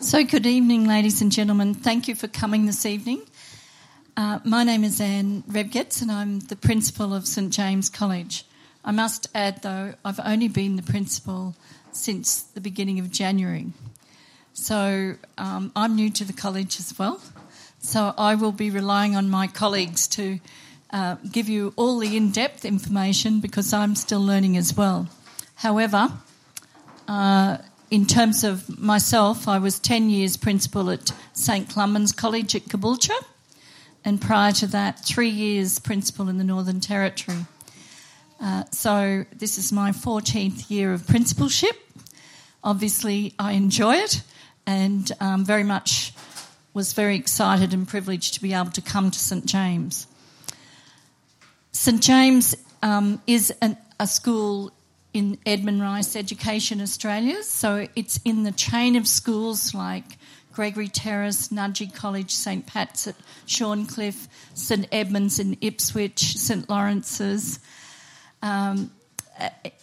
So, good evening, ladies and gentlemen. Thank you for coming this evening. Uh, my name is Anne Rebgetz, and I'm the principal of St James College. I must add, though, I've only been the principal since the beginning of January. So, um, I'm new to the college as well. So, I will be relying on my colleagues to uh, give you all the in depth information because I'm still learning as well. However, uh, in terms of myself, I was 10 years principal at St Columban's College at Caboolture, and prior to that, three years principal in the Northern Territory. Uh, so, this is my 14th year of principalship. Obviously, I enjoy it and um, very much was very excited and privileged to be able to come to St James. St James um, is an, a school in Edmund Rice Education Australia. So it's in the chain of schools like Gregory Terrace, Nudgee College, St Pat's at Shorncliffe, St Edmunds in Ipswich, St Lawrence's. Um,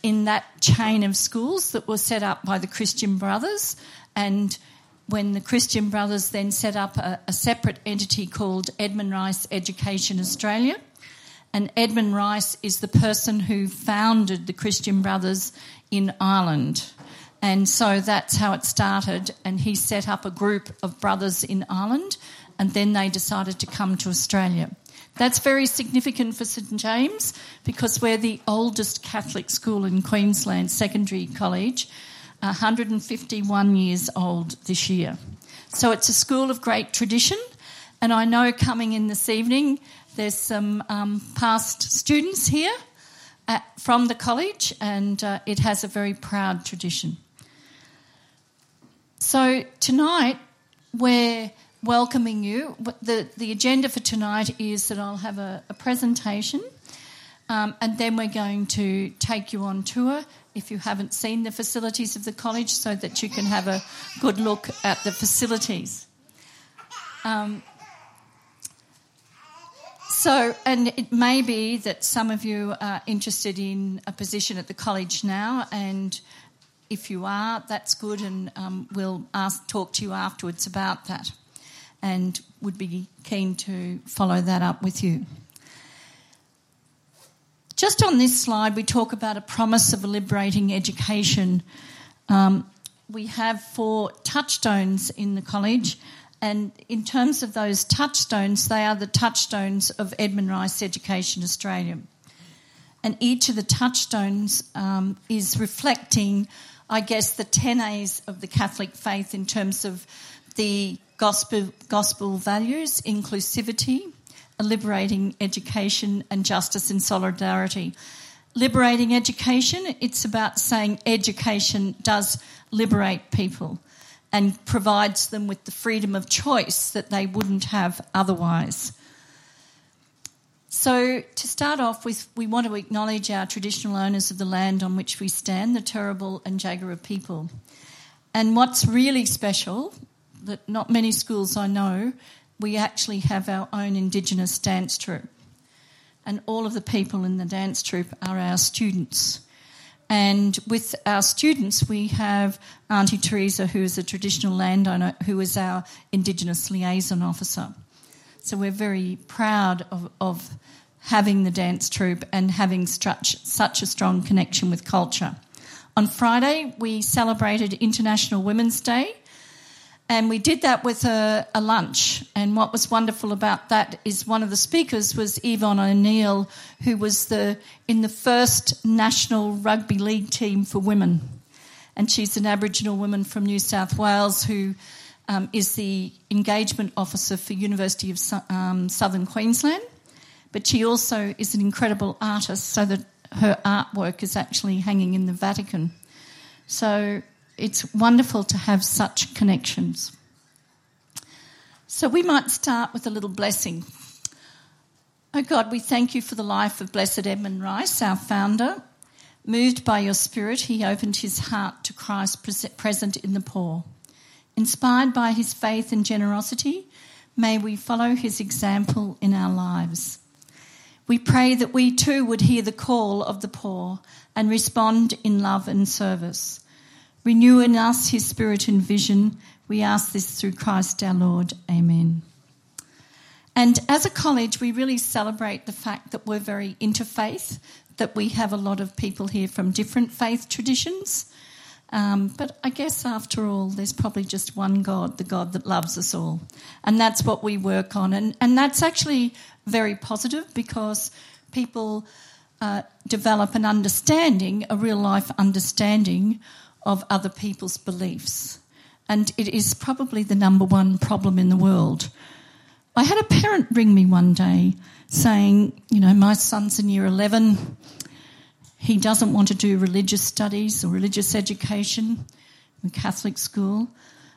in that chain of schools that were set up by the Christian Brothers, and when the Christian Brothers then set up a, a separate entity called Edmund Rice Education Australia, and Edmund Rice is the person who founded the Christian Brothers in Ireland. And so that's how it started. And he set up a group of brothers in Ireland, and then they decided to come to Australia. That's very significant for St James because we're the oldest Catholic school in Queensland, secondary college, 151 years old this year. So it's a school of great tradition. And I know coming in this evening, there's some um, past students here at, from the college, and uh, it has a very proud tradition. So tonight we're welcoming you. The, the agenda for tonight is that I'll have a, a presentation, um, and then we're going to take you on tour if you haven't seen the facilities of the college so that you can have a good look at the facilities. Um, so, and it may be that some of you are interested in a position at the college now, and if you are, that's good, and um, we'll ask, talk to you afterwards about that, and would be keen to follow that up with you. Just on this slide, we talk about a promise of a liberating education. Um, we have four touchstones in the college and in terms of those touchstones, they are the touchstones of Edmund Rice Education Australia. And each of the touchstones um, is reflecting, I guess, the 10 A's of the Catholic faith in terms of the gospel, gospel values, inclusivity, liberating education, and justice and solidarity. Liberating education, it's about saying education does liberate people and provides them with the freedom of choice that they wouldn't have otherwise. So, to start off with, we want to acknowledge our traditional owners of the land on which we stand, the Turrbal and Jagera people. And what's really special, that not many schools I know, we actually have our own Indigenous dance troupe. And all of the people in the dance troupe are our students. And with our students, we have Auntie Teresa, who is a traditional landowner, who is our Indigenous liaison officer. So we're very proud of, of having the dance troupe and having such, such a strong connection with culture. On Friday, we celebrated International Women's Day, and we did that with a, a, lunch. And what was wonderful about that is one of the speakers was Yvonne O'Neill, who was the in the first national rugby league team for women. And she's an Aboriginal woman from New South Wales who um, is the engagement officer for University of um, Southern Queensland. But she also is an incredible artist, so that her artwork is actually hanging in the Vatican. So it's wonderful to have such connections. So we might start with a little blessing. Oh God, we thank you for the life of Blessed Edmund Rice, our founder. Moved by your Spirit, he opened his heart to Christ present in the poor. Inspired by his faith and generosity, may we follow his example in our lives. We pray that we too would hear the call of the poor and respond in love and service. Renew in us his spirit and vision, We ask this through Christ our Lord. Amen. And as a college, we really celebrate the fact that we're very interfaith, that we have a lot of people here from different faith traditions. Um, but I guess after all, there's probably just one God, the God that loves us all. And that's what we work on. And, and that's actually very positive because people uh, develop an understanding, a real life understanding of other people's beliefs. And it is probably the number one problem in the world. I had a parent ring me one day saying, you know, my son's in year 11. He doesn't want to do religious studies or religious education in Catholic school.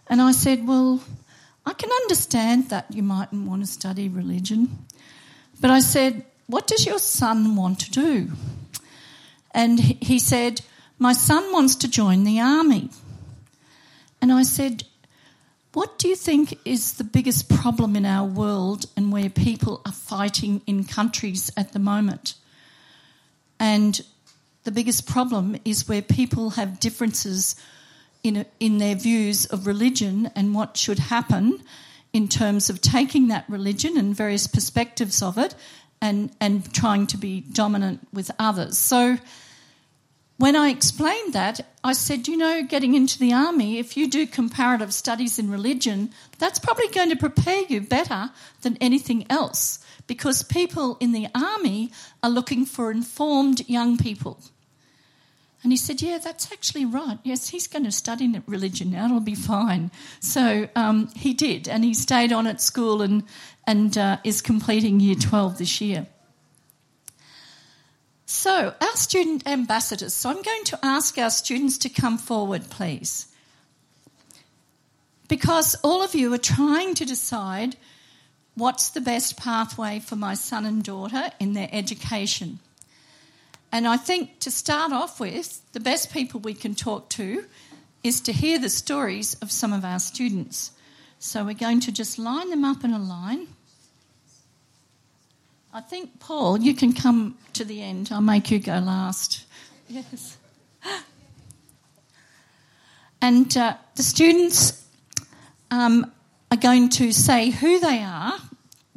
And I said, well, I can understand that you mightn't want to study religion. But I said, what does your son want to do? And he said, my son wants to join the army. And I said, What do you think is the biggest problem in our world and where people are fighting in countries at the moment? And the biggest problem is where people have differences in, in their views of religion and what should happen in terms of taking that religion and various perspectives of it and, and trying to be dominant with others. So when I explained that, I said, you know, getting into the army, if you do comparative studies in religion, that's probably going to prepare you better than anything else because people in the army are looking for informed young people. And he said, Yeah, that's actually right. Yes, he's going to study religion now. It'll be fine. So um, he did, and he stayed on at school and, and uh, is completing year 12 this year. So, our student ambassadors. So, I'm going to ask our students to come forward, please. Because all of you are trying to decide what's the best pathway for my son and daughter in their education. And I think to start off with, the best people we can talk to is to hear the stories of some of our students. So we're going to just line them up in a line. I think, Paul, you can come to the end. I'll make you go last. Yes. And uh, the students um, are going to say who they are,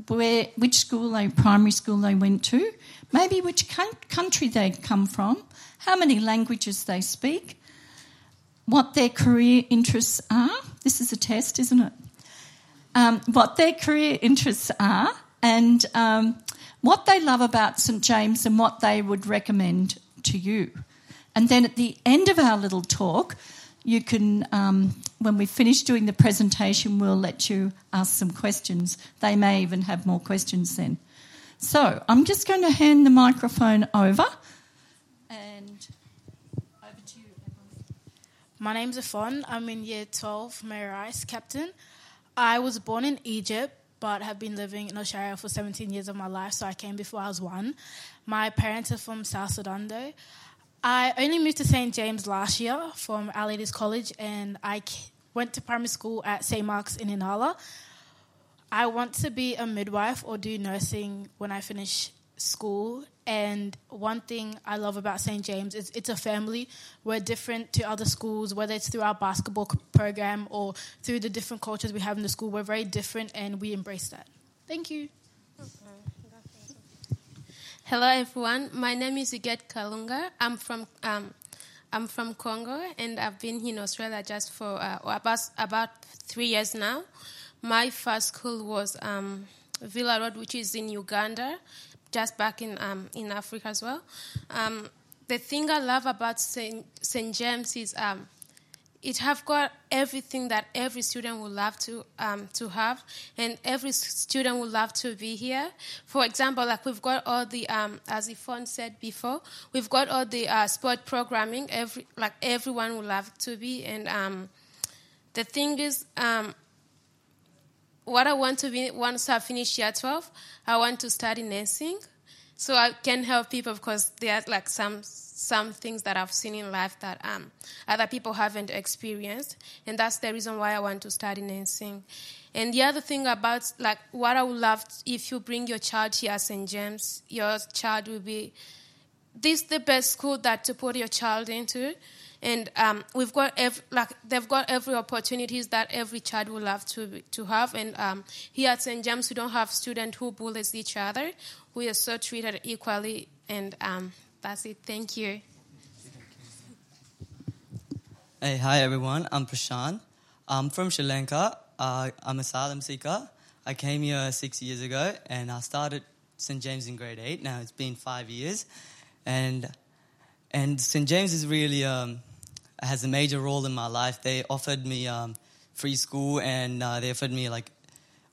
where, which school they, primary school they went to, maybe which country they come from, how many languages they speak, what their career interests are. This is a test, isn't it? Um, what their career interests are, and um, what they love about St James and what they would recommend to you. And then at the end of our little talk, you can, um, when we finish doing the presentation, we'll let you ask some questions. They may even have more questions then. So I'm just going to hand the microphone over. And over to you. My name's Afon. I'm in year 12, Mary Rice, captain. I was born in Egypt, but have been living in Australia for 17 years of my life, so I came before I was one. My parents are from South Sudan, though. I only moved to St. James last year from Our Lady's College, and I went to primary school at St. Mark's in Inala. I want to be a midwife or do nursing when I finish school. And one thing I love about St. James is it's a family. We're different to other schools, whether it's through our basketball program or through the different cultures we have in the school. We're very different and we embrace that. Thank you. Hello, everyone. My name is Uget Kalunga. I'm from um, I'm from Congo, and I've been in Australia just for uh, about about three years now. My first school was um, Villa Road, which is in Uganda, just back in um, in Africa as well. Um, the thing I love about St. St. James is um, it have got everything that every student would love to um, to have, and every student would love to be here. For example, like we've got all the um, as Yvonne said before, we've got all the uh, sport programming. Every like everyone would love to be, and um, the thing is, um, what I want to be once I finish year 12, I want to study nursing. So I can help people because there are like some some things that I've seen in life that um, other people haven't experienced, and that's the reason why I want to study nursing. And the other thing about like what I would love if you bring your child here at St James, your child will be this the best school that to put your child into and um, we've got every, like they've got every opportunities that every child would love to to have. And um, here at St James, we don't have students who bullies each other. We are so treated equally, and um, that's it. Thank you. Hey, hi everyone. I'm Prashant. I'm from Sri Lanka. Uh, I'm a asylum seeker. I came here six years ago, and I started St James in grade eight. Now it's been five years, and and St James is really um, has a major role in my life. They offered me um, free school, and uh, they offered me like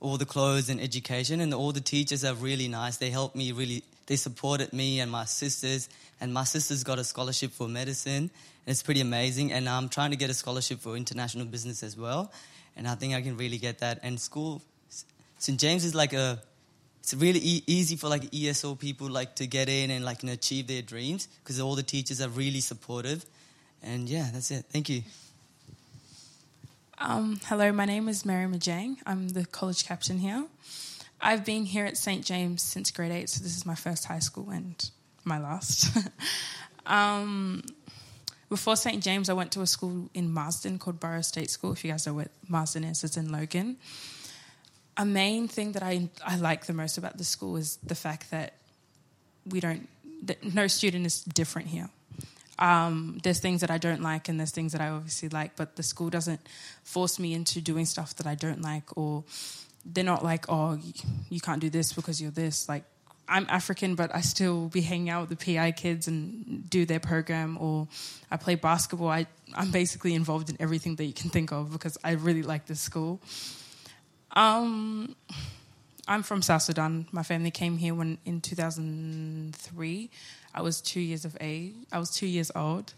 all the clothes and education, and all the teachers are really nice. They helped me really. They supported me and my sisters, and my sisters got a scholarship for medicine it's pretty amazing. And I'm trying to get a scholarship for international business as well. And I think I can really get that. And school, St. James is like a, it's really e- easy for like ESO people like to get in and like know, achieve their dreams because all the teachers are really supportive. And yeah, that's it. Thank you. Um, hello, my name is Mary Majang. I'm the college captain here. I've been here at St. James since grade eight, so this is my first high school and my last. um, before St. James, I went to a school in Marsden called Borough State School. If you guys know what Marsden is, it's in Logan. A main thing that I, I like the most about the school is the fact that we don't, that no student is different here. Um, there's things that I don't like and there's things that I obviously like, but the school doesn't force me into doing stuff that I don't like, or they're not like, oh, you can't do this because you're this. Like, I'm African, but I still be hanging out with the PI kids and do their program, or I play basketball. I, I'm basically involved in everything that you can think of because I really like this school. Um, I'm from South Sudan. My family came here when in 2003. I was two years of age. I was two years old,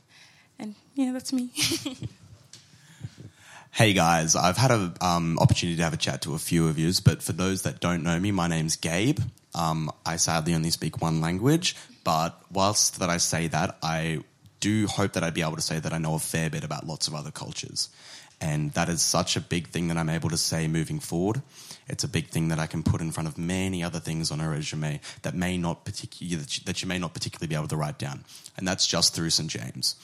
and yeah, that's me. Hey guys, I've had an um, opportunity to have a chat to a few of you, but for those that don't know me, my name's Gabe. Um, I sadly only speak one language, but whilst that I say that, I do hope that I'd be able to say that I know a fair bit about lots of other cultures. And that is such a big thing that I'm able to say moving forward. It's a big thing that I can put in front of many other things on a resume that may not that you may not particularly be able to write down, and that's just through St James.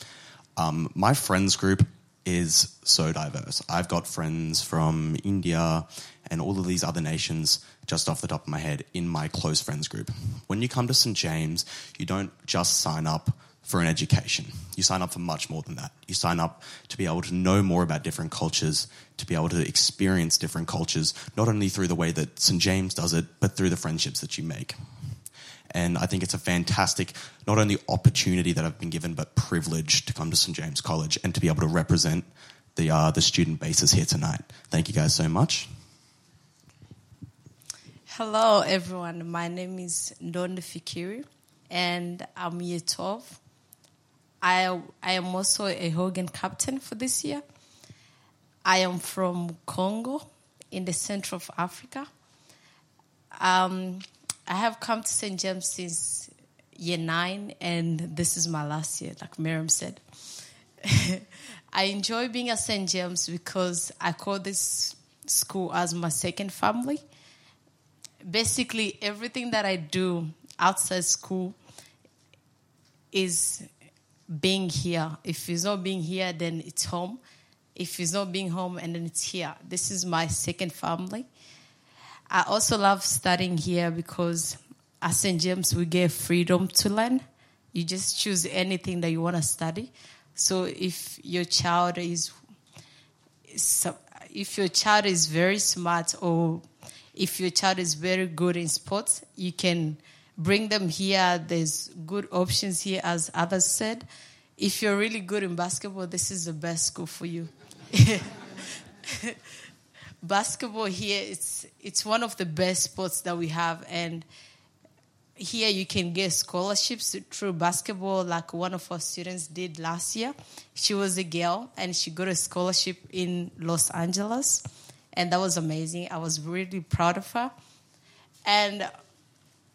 Um, my friends group is so diverse. I've got friends from India and all of these other nations just off the top of my head in my close friends group. When you come to St. James, you don't just sign up for an education. You sign up for much more than that. You sign up to be able to know more about different cultures, to be able to experience different cultures, not only through the way that St. James does it, but through the friendships that you make. And I think it's a fantastic, not only opportunity that I've been given, but privilege to come to St. James College and to be able to represent the, uh, the student bases here tonight. Thank you guys so much. Hello, everyone. My name is Ndonde Fikiri, and I'm year 12. I, I am also a Hogan captain for this year. I am from Congo in the center of Africa. Um, I have come to St. James since year nine, and this is my last year, like Miriam said. I enjoy being at St. James because I call this school as my second family. Basically, everything that I do outside school is being here. If it's not being here, then it's home. If it's not being home, and then it's here. This is my second family. I also love studying here because at St. James we get freedom to learn. You just choose anything that you want to study. So if your child is if your child is very smart or if your child is very good in sports, you can bring them here. There's good options here, as others said. If you're really good in basketball, this is the best school for you. basketball here it's it's one of the best sports that we have and here you can get scholarships through basketball like one of our students did last year she was a girl and she got a scholarship in los angeles and that was amazing i was really proud of her and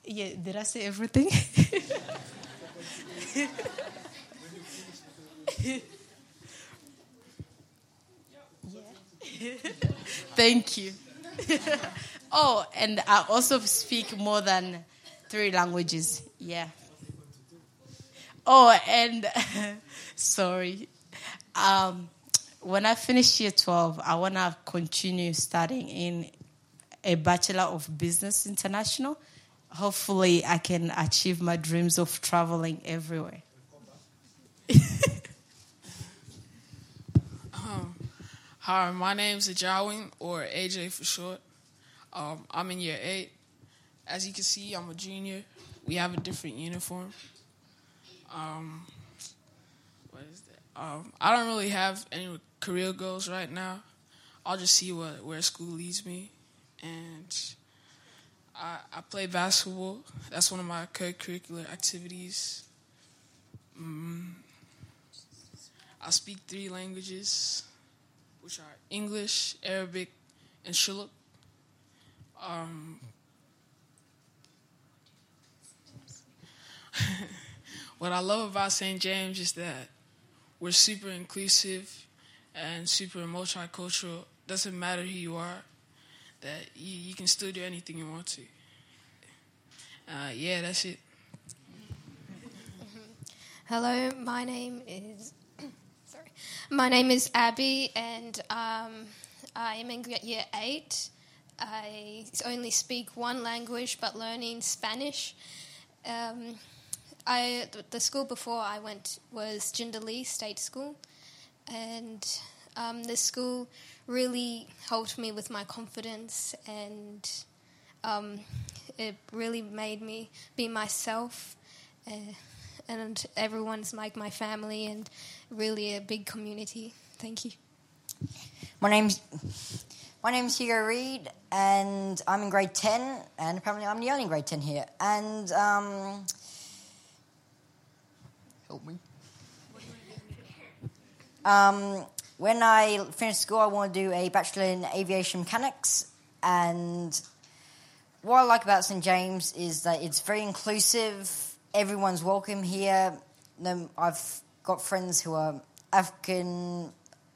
yeah did i say everything Thank you. oh, and I also speak more than three languages. Yeah. Oh, and sorry. Um, when I finish year 12, I want to continue studying in a Bachelor of Business International. Hopefully, I can achieve my dreams of traveling everywhere. Hi, my name's Ajawin, or AJ for short. Um, I'm in year eight. As you can see, I'm a junior. We have a different uniform. Um, what is that? Um, I don't really have any career goals right now. I'll just see what where school leads me, and I, I play basketball. That's one of my co-curricular activities. Mm, I speak three languages which are English, Arabic, and Shilluk. Um, what I love about St. James is that we're super inclusive and super multicultural. Doesn't matter who you are, that you, you can still do anything you want to. Uh, yeah, that's it. Hello, my name is sorry, my name is Abby, and um, I am in year eight. I only speak one language, but learning Spanish. Um, I the school before I went was Jindalee State School, and um, this school really helped me with my confidence, and um, it really made me be myself. Uh, and everyone's like my family and really a big community. Thank you. My name's my name's Hugo Reed, and I'm in grade ten, and apparently I'm the only grade ten here. And um, help me. Um, when I finish school, I want to do a bachelor in aviation mechanics. And what I like about St James is that it's very inclusive everyone's welcome here. I've got friends who are African,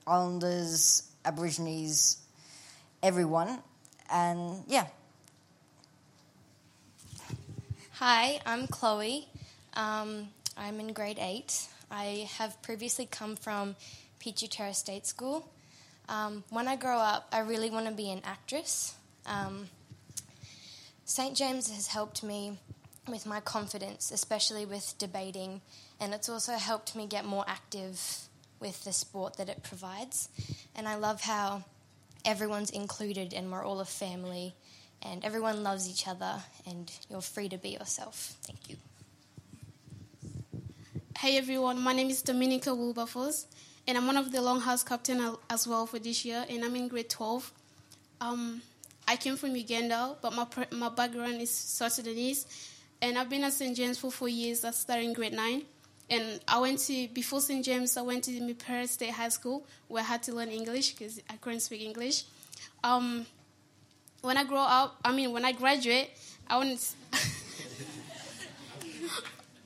Islanders, Aborigines, everyone, and yeah. Hi, I'm Chloe. Um, I'm in grade eight. I have previously come from Petrie Terrace State School. Um, when I grow up, I really want to be an actress. Um, St. James has helped me with my confidence, especially with debating, and it's also helped me get more active with the sport that it provides. And I love how everyone's included and we're all a family and everyone loves each other and you're free to be yourself. Thank you. Hey everyone, my name is Dominica Wilberforce and I'm one of the Longhouse captain as well for this year and I'm in grade 12. Um, I came from Uganda, but my, my background is South Sudanese and I've been at St. James for four years. I started in grade nine. And I went to, before St. James, I went to Milpera State High School where I had to learn English because I couldn't speak English. Um, when I grow up, I mean, when I graduate, I want to.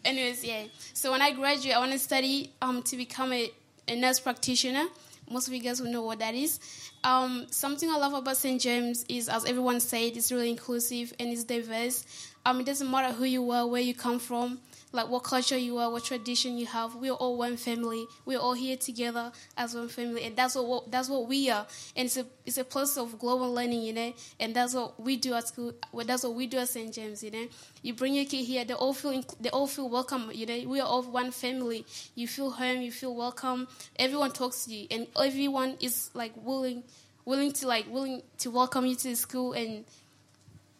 Anyways, yeah. So when I graduate, I want to study um, to become a, a nurse practitioner. Most of you guys will know what that is. Um, something I love about St. James is, as everyone said, it's really inclusive and it's diverse. Um, it doesn't matter who you are, where you come from, like what culture you are, what tradition you have. We're all one family. We're all here together as one family, and that's what that's what we are. And it's a it's a place of global learning, you know. And that's what we do at school. That's what we do at St. James, you know. You bring your kid here, they all feel they all feel welcome. You know, we are all one family. You feel home, you feel welcome. Everyone talks to you, and everyone is like willing willing to like willing to welcome you to the school and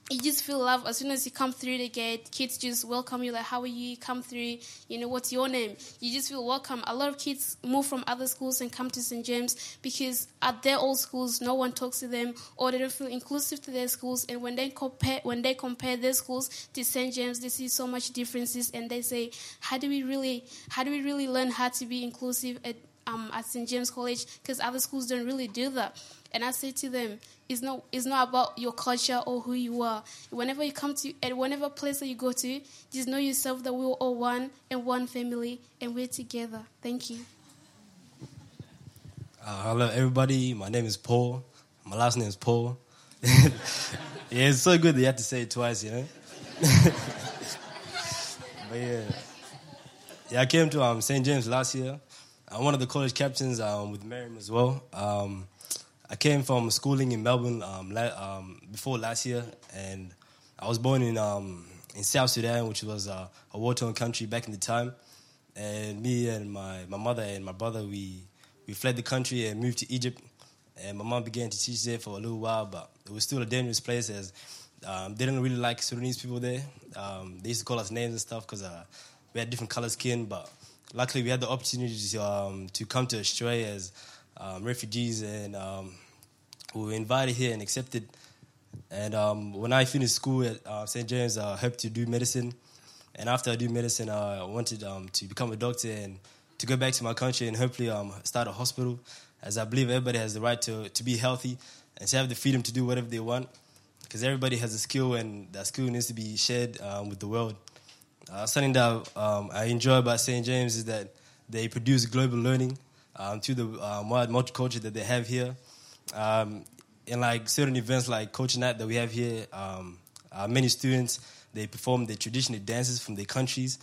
you just feel love as soon as you come through the gate. Kids just welcome you, like, how are you? Come through, you know, what's your name? You just feel welcome. A lot of kids move from other schools and come to St. James because at their old schools, no one talks to them or they don't feel inclusive to their schools. And when they compare, when they compare their schools to St. James, they see so much differences and they say, how do we really, how do we really learn how to be inclusive at, um, at St. James College? Because other schools don't really do that. And I say to them, it's not, it's not about your culture or who you are. Whenever you come to, and whenever place that you go to, just know yourself that we're all one and one family and we're together. Thank you. Uh, hello, everybody. My name is Paul. My last name is Paul. yeah, it's so good that you have to say it twice, you know? but yeah. Yeah, I came to um, St. James last year. I'm one of the college captains um, with Miriam as well. Um, I came from schooling in Melbourne um, la- um, before last year, and I was born in um, in South Sudan, which was uh, a war-torn country back in the time. And me and my, my mother and my brother, we we fled the country and moved to Egypt. And my mom began to teach there for a little while, but it was still a dangerous place as um, they didn't really like Sudanese people there. Um, they used to call us names and stuff because uh, we had different color skin. But luckily, we had the opportunity to um, to come to Australia as um, refugees, and um, we were invited here and accepted. And um, when I finished school at uh, St. James, I hoped to do medicine. And after I do medicine, I wanted um, to become a doctor and to go back to my country and hopefully um, start a hospital, as I believe everybody has the right to, to be healthy and to have the freedom to do whatever they want, because everybody has a skill and that skill needs to be shared um, with the world. Uh, something that um, I enjoy about St. James is that they produce global learning um, through the um, wide multicultural that they have here. Um, in like certain events like Culture Night that we have here, um, uh, many students they perform their traditional dances from their countries,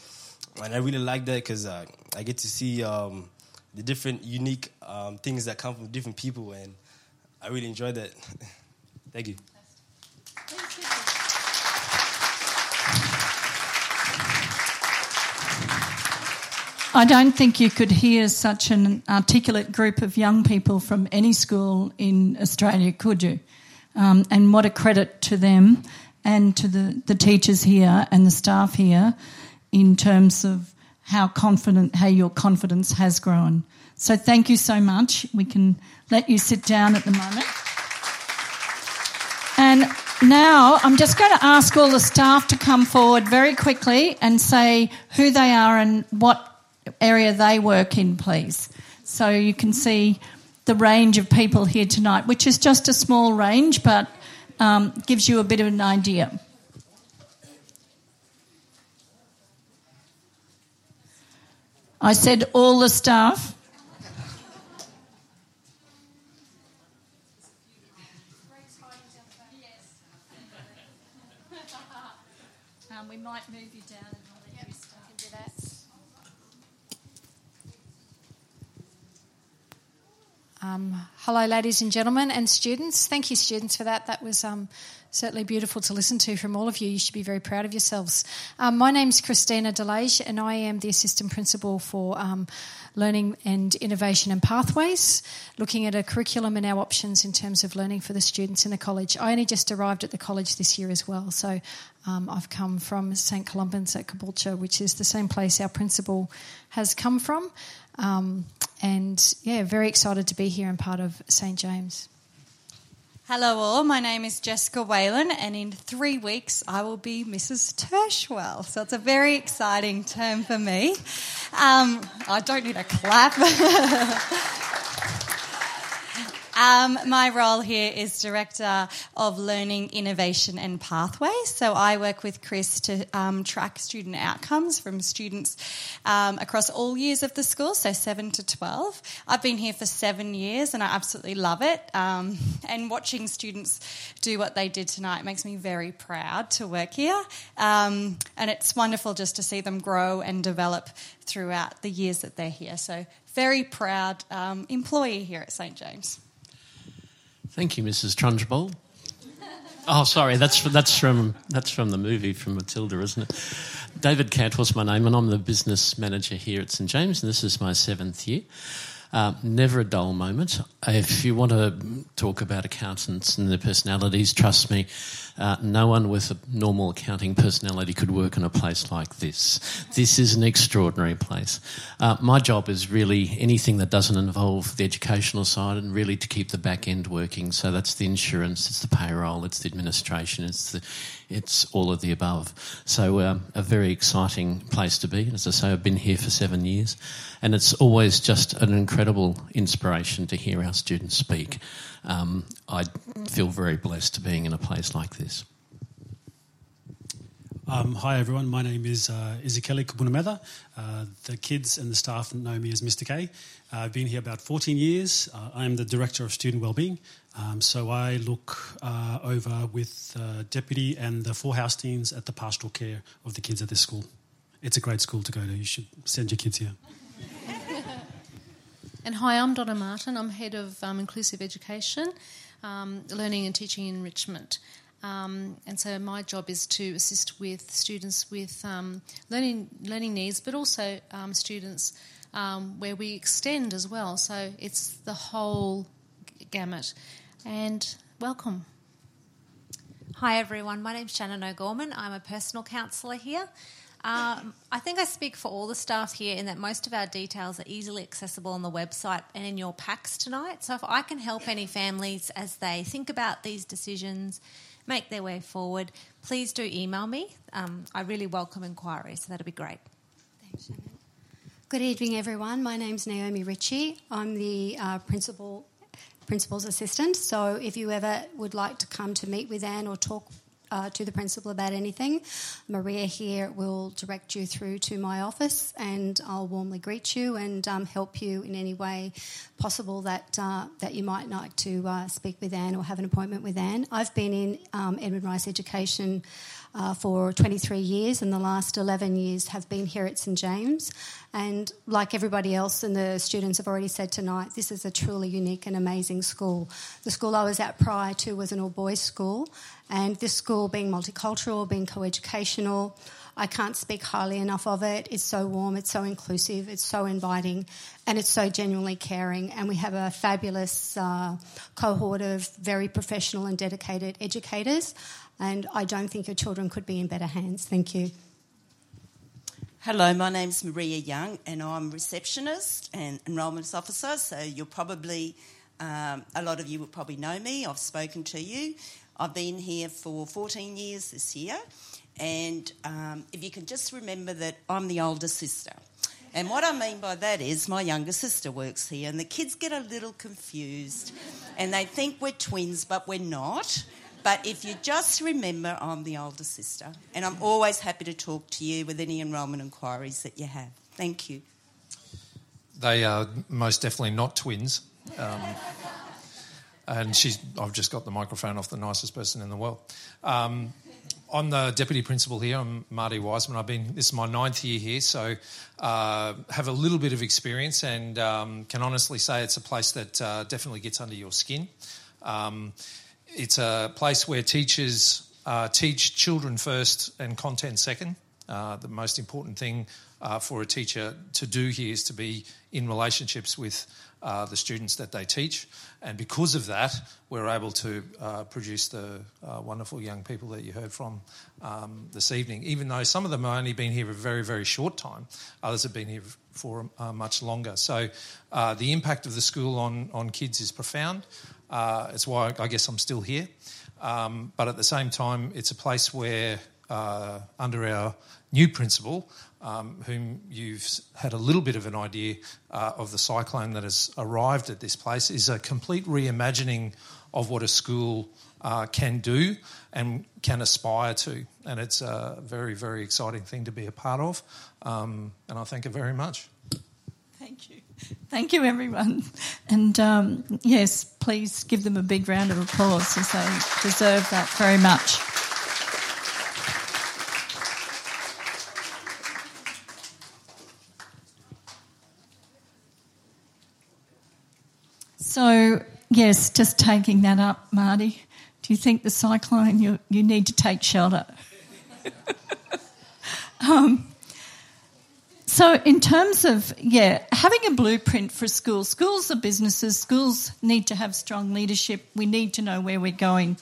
and I really like that because uh, I get to see um, the different unique um, things that come from different people, and I really enjoy that. Thank you. I don't think you could hear such an articulate group of young people from any school in Australia, could you? Um, and what a credit to them and to the, the teachers here and the staff here in terms of how confident, how your confidence has grown. So thank you so much. We can let you sit down at the moment. And now I'm just going to ask all the staff to come forward very quickly and say who they are and what area they work in, please. So you can see the range of people here tonight, which is just a small range, but um, gives you a bit of an idea. I said all the staff. Um, we might move you down and I'll let you start. Um, hello, ladies and gentlemen, and students. Thank you, students, for that. That was um, certainly beautiful to listen to from all of you. You should be very proud of yourselves. Um, my name's Christina Delage, and I am the assistant principal for um, Learning and Innovation and Pathways, looking at a curriculum and our options in terms of learning for the students in the college. I only just arrived at the college this year as well, so um, I've come from St Columban's at Caboolture, which is the same place our principal has come from. Um, and yeah, very excited to be here and part of St James. Hello, all. My name is Jessica Whalen, and in three weeks I will be Mrs. Tershwell. So it's a very exciting term for me. Um, I don't need a clap. Um, my role here is Director of Learning, Innovation and Pathways. So I work with Chris to um, track student outcomes from students um, across all years of the school, so 7 to 12. I've been here for seven years and I absolutely love it. Um, and watching students do what they did tonight makes me very proud to work here. Um, and it's wonderful just to see them grow and develop throughout the years that they're here. So very proud um, employee here at St James. Thank you, Mrs. Trunchbull. Oh, sorry, that's that's from that's from the movie from Matilda, isn't it? David Cantwell's my name, and I'm the business manager here at St James, and this is my seventh year. Uh, never a dull moment. If you want to talk about accountants and their personalities, trust me, uh, no one with a normal accounting personality could work in a place like this. This is an extraordinary place. Uh, my job is really anything that doesn't involve the educational side and really to keep the back end working. So that's the insurance, it's the payroll, it's the administration, it's the it's all of the above. So um, a very exciting place to be. As I say, I've been here for seven years, and it's always just an incredible inspiration to hear our students speak. Um, I feel very blessed to being in a place like this. Um, hi everyone, my name is uh, Izzy Kubunameda. Uh, the kids and the staff know me as Mr. K. Uh, I've been here about 14 years. Uh, I am the Director of Student Wellbeing. Um, so I look uh, over with uh, Deputy and the four house teams at the pastoral care of the kids at this school. It's a great school to go to. You should send your kids here. And hi, I'm Donna Martin. I'm head of um, inclusive education, um, learning and teaching enrichment. Um, and so my job is to assist with students with um, learning learning needs, but also um, students um, where we extend as well. So it's the whole gamut. And welcome. Hi everyone, my name's Shannon O'Gorman. I'm a personal counsellor here. Um, I think I speak for all the staff here in that most of our details are easily accessible on the website and in your packs tonight. So if I can help any families as they think about these decisions, make their way forward, please do email me. Um, I really welcome inquiries, so that'd be great. Thanks, Shannon. Good evening, everyone. My name's Naomi Ritchie. I'm the uh, principal principal's assistant. So if you ever would like to come to meet with Anne or talk uh, to the principal about anything, Maria here will direct you through to my office and I'll warmly greet you and um, help you in any way possible that, uh, that you might like to uh, speak with Anne or have an appointment with Anne. I've been in um, Edmund Rice Education uh, for 23 years, and the last 11 years have been here at St James. And like everybody else, and the students have already said tonight, this is a truly unique and amazing school. The school I was at prior to was an all boys school, and this school being multicultural, being co-educational, I can't speak highly enough of it. It's so warm, it's so inclusive, it's so inviting, and it's so genuinely caring. And we have a fabulous uh, cohort of very professional and dedicated educators and I don't think your children could be in better hands. Thank you. Hello, my name's Maria Young, and I'm receptionist and enrolment officer. So you'll probably, um, a lot of you will probably know me. I've spoken to you. I've been here for 14 years this year, and um, if you can just remember that I'm the older sister. And what I mean by that is my younger sister works here, and the kids get a little confused and they think we're twins, but we're not. But if you just remember, I'm the older sister, and I'm always happy to talk to you with any enrolment inquiries that you have. Thank you. They are most definitely not twins. Um, and she's, I've just got the microphone off the nicest person in the world. Um, I'm the deputy principal here. I'm Marty Wiseman. I've been this is my ninth year here, so uh, have a little bit of experience and um, can honestly say it's a place that uh, definitely gets under your skin. Um, it's a place where teachers uh, teach children first and content second. Uh, the most important thing uh, for a teacher to do here is to be in relationships with uh, the students that they teach. And because of that, we're able to uh, produce the uh, wonderful young people that you heard from um, this evening. Even though some of them have only been here a very, very short time, others have been here for much longer. So the impact of the school on, on kids is profound. Uh, it's why I guess I'm still here. Um, but at the same time, it's a place where, uh, under our new principal, um, whom you've had a little bit of an idea uh, of the cyclone that has arrived at this place, is a complete reimagining of what a school uh, can do and can aspire to. And it's a very, very exciting thing to be a part of. Um, and I thank you very much. Thank you. Thank you, everyone. And um, yes, please give them a big round of applause as they deserve that very much. So, yes, just taking that up, Marty. Do you think the cyclone, you, you need to take shelter? um, so, in terms of, yeah, having a blueprint for schools, schools are businesses, schools need to have strong leadership, we need to know where we're going.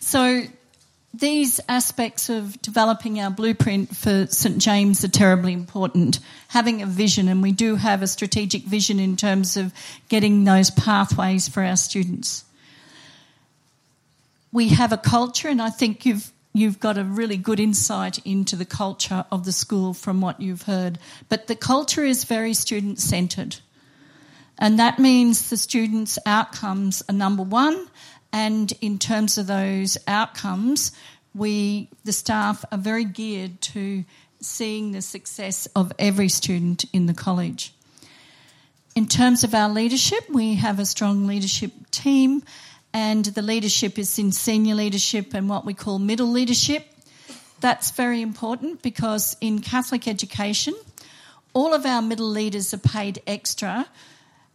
So, these aspects of developing our blueprint for St James are terribly important. Having a vision, and we do have a strategic vision in terms of getting those pathways for our students. We have a culture, and I think you've you've got a really good insight into the culture of the school from what you've heard. But the culture is very student centred. And that means the students' outcomes are number one. And in terms of those outcomes, we, the staff, are very geared to seeing the success of every student in the college. In terms of our leadership, we have a strong leadership team and the leadership is in senior leadership and what we call middle leadership. That's very important because in Catholic education, all of our middle leaders are paid extra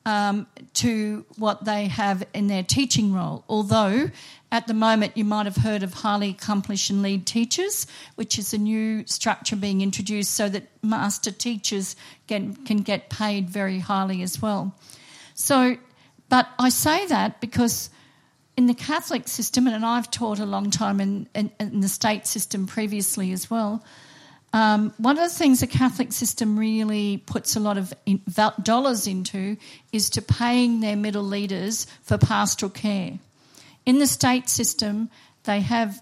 um, to what they have in their teaching role. Although at the moment you might have heard of highly accomplished and lead teachers, which is a new structure being introduced so that master teachers can, can get paid very highly as well. So, but I say that because in the Catholic system, and I've taught a long time in, in, in the state system previously as well, um, one of the things the Catholic system really puts a lot of in, dollars into is to paying their middle leaders for pastoral care. In the state system, they have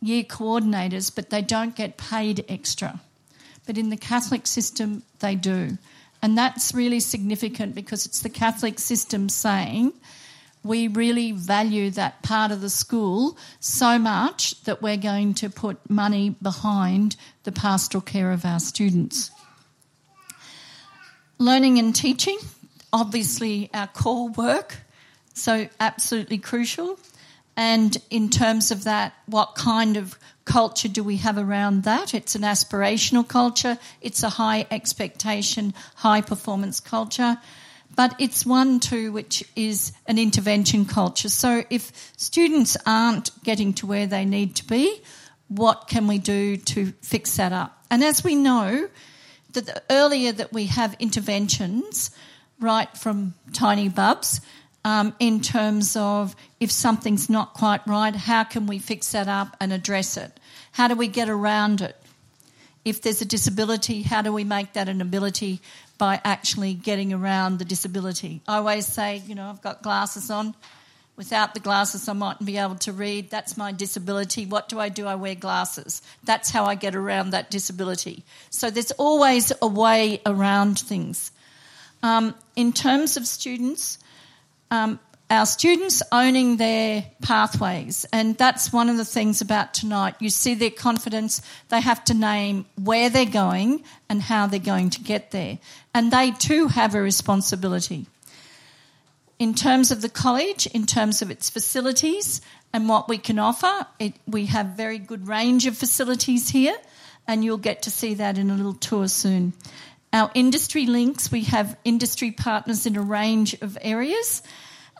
year coordinators, but they don't get paid extra. But in the Catholic system, they do. And that's really significant because it's the Catholic system saying we really value that part of the school so much that we're going to put money behind the pastoral care of our students. Learning and teaching, obviously our core work, so absolutely crucial. And in terms of that, what kind of culture do we have around that? It's an aspirational culture, it's a high expectation, high performance culture but it's one too which is an intervention culture. So if students aren't getting to where they need to be, what can we do to fix that up? And as we know, that the earlier that we have interventions, right from tiny bubs, um, in terms of if something's not quite right, how can we fix that up and address it? How do we get around it? If there's a disability, how do we make that an ability by actually getting around the disability. I always say, you know, I've got glasses on. Without the glasses, I mightn't be able to read. That's my disability. What do I do? I wear glasses. That's how I get around that disability. So there's always a way around things. Um, in terms of students, um, our students owning their pathways. And that's one of the things about tonight. You see their confidence, they have to name where they're going and how they're going to get there. And they too have a responsibility. In terms of the college, in terms of its facilities and what we can offer, it, we have very good range of facilities here, and you'll get to see that in a little tour soon. Our industry links, we have industry partners in a range of areas.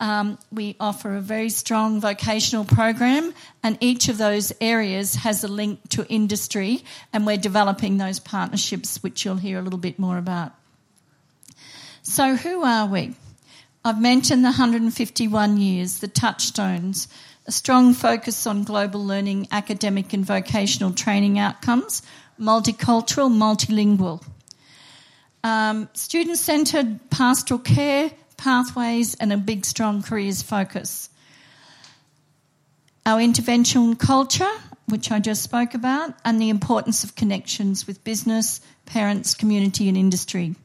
Um, we offer a very strong vocational program, and each of those areas has a link to industry, and we're developing those partnerships, which you'll hear a little bit more about. So, who are we? I've mentioned the 151 years, the touchstones, a strong focus on global learning, academic and vocational training outcomes, multicultural, multilingual. Um, student centred pastoral care, pathways, and a big, strong careers focus. Our intervention culture, which I just spoke about, and the importance of connections with business, parents, community, and industry.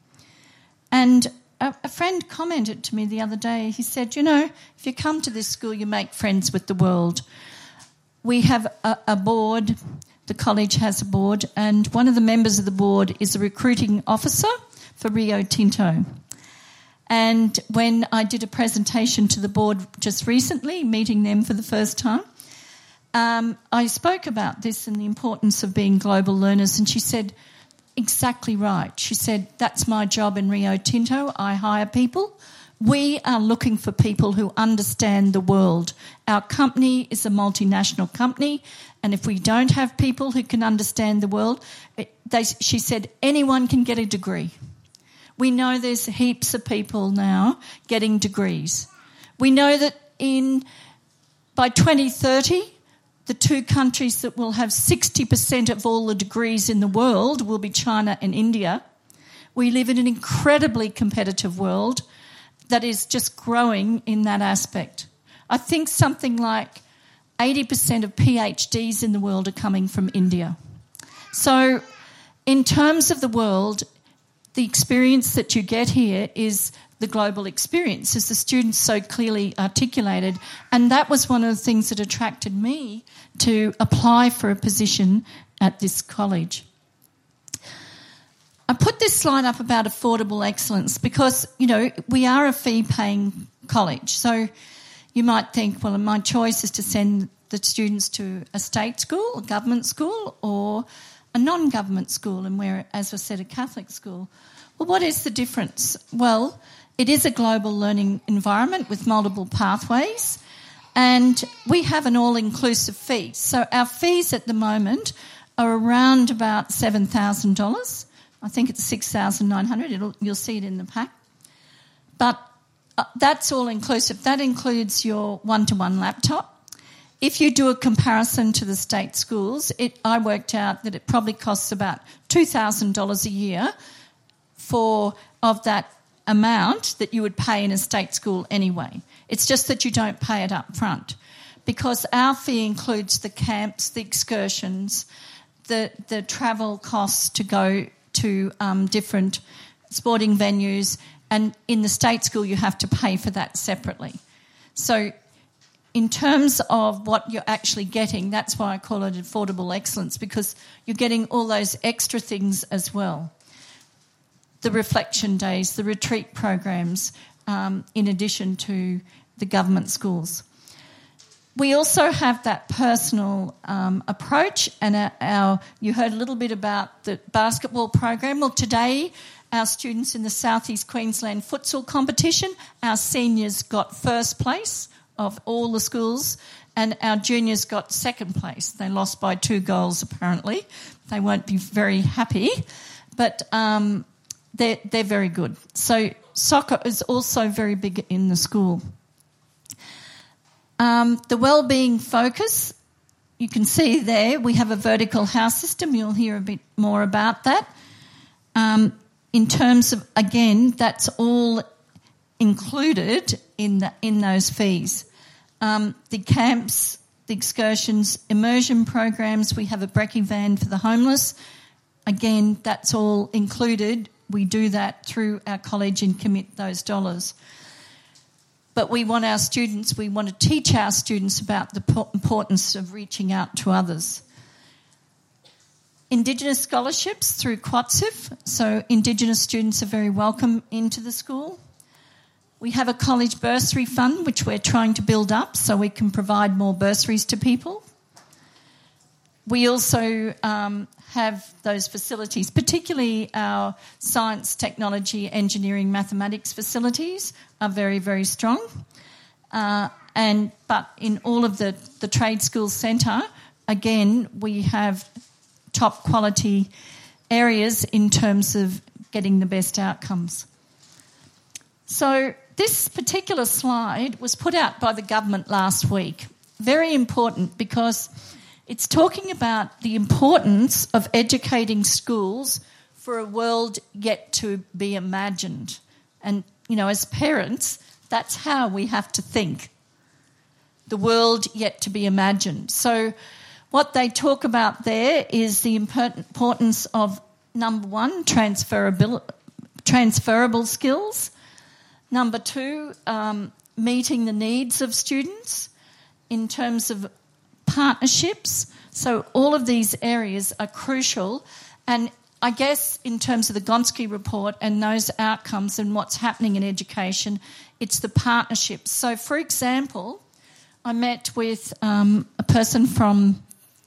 And a, a, friend commented to me the other day, he said, You know, if you come to this school, you make friends with the world. We have a, a board, the college has a board, and one of the members of the board is a recruiting officer for Rio Tinto. And when I did a presentation to the board just recently, meeting them for the first time, um, I spoke about this and the importance of being global learners. And she said, exactly right. She said, That's my job in Rio Tinto. I hire people. We are looking for people who understand the world. Our company is a multinational company, and if we don't have people who can understand the world, it, they, she said, anyone can get a degree. We know there's heaps of people now getting degrees. We know that in by 2030, the two countries that will have 60% of all the degrees in the world will be China and India. We live in an incredibly competitive world that is just growing in that aspect. I think something like 80% of PhDs in the world are coming from India. So, in terms of the world, the experience that you get here is the global experience, as the students so clearly articulated. And that was one of the things that attracted me to apply for a position at this college. I put this slide up about affordable excellence because, you know, we are a fee paying college. So you might think, well, my choice is to send the students to a state school, a government school, or a non government school, and we're, as I said, a Catholic school. Well, what is the difference? Well, it is a global learning environment with multiple pathways, and we have an all inclusive fee. So our fees at the moment are around about $7,000. I think it's 6900 You'll see it in the pack. But uh, that's all inclusive. That includes your one to one laptop. If you do a comparison to the state schools, it, I worked out that it probably costs about $2,000 a year for of that amount that you would pay in a state school anyway. It's just that you don't pay it up front because our fee includes the camps, the excursions, the the travel costs to go to um, different sporting venues, and in the state school you have to pay for that separately. So, in terms of what you're actually getting, that's why I call it affordable excellence because you're getting all those extra things as well. The reflection days, the retreat programs, um, in addition to the government schools we also have that personal um, approach, and our, our, you heard a little bit about the basketball program. Well, today our students in the Southeast Queensland futsal competition, our seniors got first place of all the schools, and our juniors got second place. They lost by two goals, apparently. They won't be very happy, but um, they're, they're very good. So, soccer is also very big in the school. Um, the well-being focus, you can see there we have a vertical house system. You'll hear a bit more about that. Um, in terms of again, that's all included in the, in those fees. Um, the camps, the excursions, immersion programs. We have a brekkie van for the homeless. Again, that's all included. We do that through our college and commit those dollars but we want our students, we want to teach our students about the importance of reaching out to others. Indigenous scholarships through QATSIF, so Indigenous students are very welcome into the school. We have a college bursary fund which we're trying to build up so we can provide more bursaries to people. We also um, have those facilities, particularly our science, technology, engineering, mathematics facilities are very, very strong. Uh, and but in all of the the trade schools centre, again we have top quality areas in terms of getting the best outcomes. So this particular slide was put out by the government last week. Very important because it's talking about the importance of educating schools for a world yet to be imagined. And, you know, as parents, that's how we have to think. The world yet to be imagined. So, what they talk about there is the importance of number one, transferable, transferable skills. Number two, um, meeting the needs of students in terms of partnerships. So all of these areas are crucial. And I guess in terms of the Gonski report and those outcomes and what's happening in education, it's the partnerships. So, for example, I met with um, a person from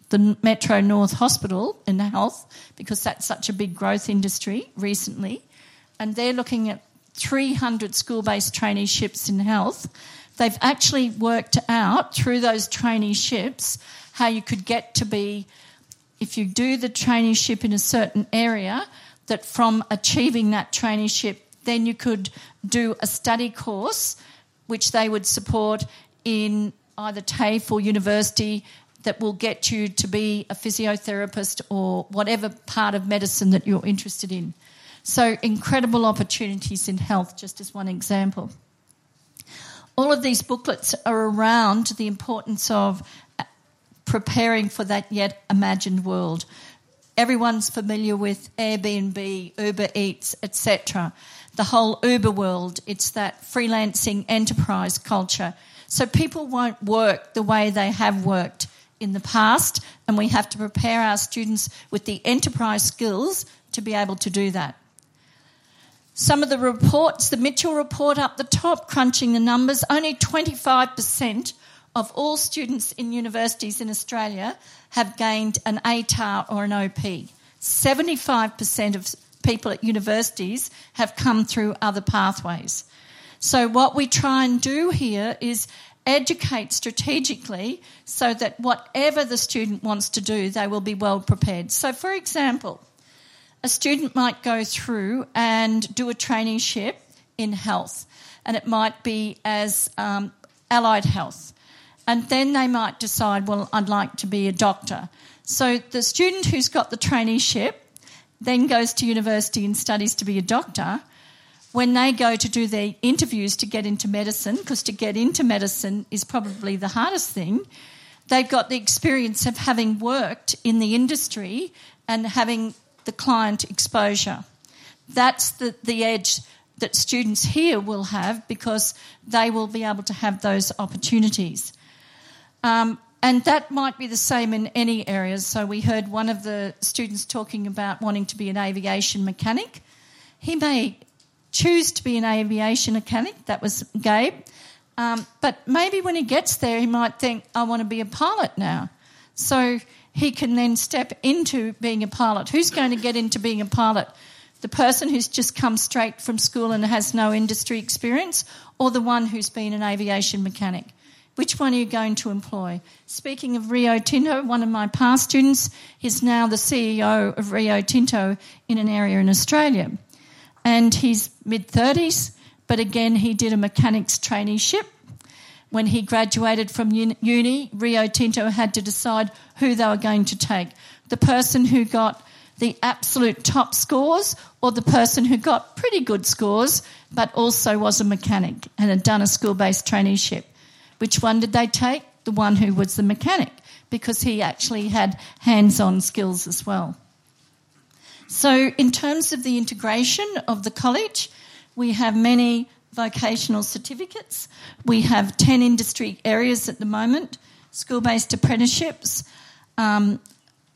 the Metro North Hospital in health because that's such a big growth industry recently, and they're looking at 300 school based traineeships in health they've actually worked out through those traineeships how you could get to be, if you do the traineeship in a certain area, that from achieving that traineeship, then you could do a study course which they would support in either TAFE or university that will get you to be a physiotherapist or whatever part of medicine that you're interested in. So, incredible opportunities in health, just as one example all of these booklets are around the importance of uh, preparing for that yet imagined world. Everyone's familiar with Airbnb, Uber Eats, etc. The whole Uber world, it's that freelancing enterprise culture. So people won't work the way they have worked in the past, and we have to prepare our students with the enterprise skills to be able to do that. Some of the reports, the Mitchell report up the top, crunching the numbers, only 25% of all students in universities in Australia have gained an ATAR or an OP. 75% of people at universities have come through other pathways. So, what we try and do here is educate strategically so that whatever the student wants to do, they will be well prepared. So, for example, a student might go through and do a traineeship in health, and it might be as um, allied health. And then they might decide, well, I'd like to be a doctor. So the student who's got the traineeship then goes to university and studies to be a doctor. When they go to do their interviews to get into medicine, because to get into medicine is probably the hardest thing, they've got the experience of having worked in the industry and having the client exposure. That's the, the edge that students here will have because they will be able to have those opportunities. Um, and that might be the same in any areas. So we heard one of the students talking about wanting to be an aviation mechanic. He may choose to be an aviation mechanic, that was Gabe. Um, but maybe when he gets there, he might think, I want to be a pilot now. So he can then step into being a pilot. Who's going to get into being a pilot? The person who's just come straight from school and has no industry experience, or the one who's been an aviation mechanic? Which one are you going to employ? Speaking of Rio Tinto, one of my past students is now the CEO of Rio Tinto in an area in Australia. And he's mid 30s, but again, he did a mechanics traineeship. When he graduated from uni, Rio Tinto had to decide who they were going to take the person who got the absolute top scores or the person who got pretty good scores but also was a mechanic and had done a school based traineeship. Which one did they take? The one who was the mechanic because he actually had hands on skills as well. So, in terms of the integration of the college, we have many vocational certificates. We have 10 industry areas at the moment, school based apprenticeships, um,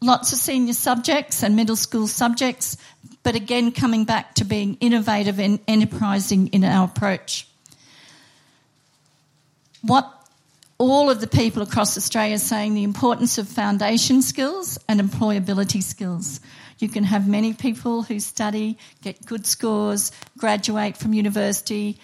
lots of senior subjects and middle school subjects, but again, coming back to being innovative and enterprising in our approach. What all of the people across Australia are saying the importance of foundation skills and employability skills. You can have many people who study, get good scores, graduate from university,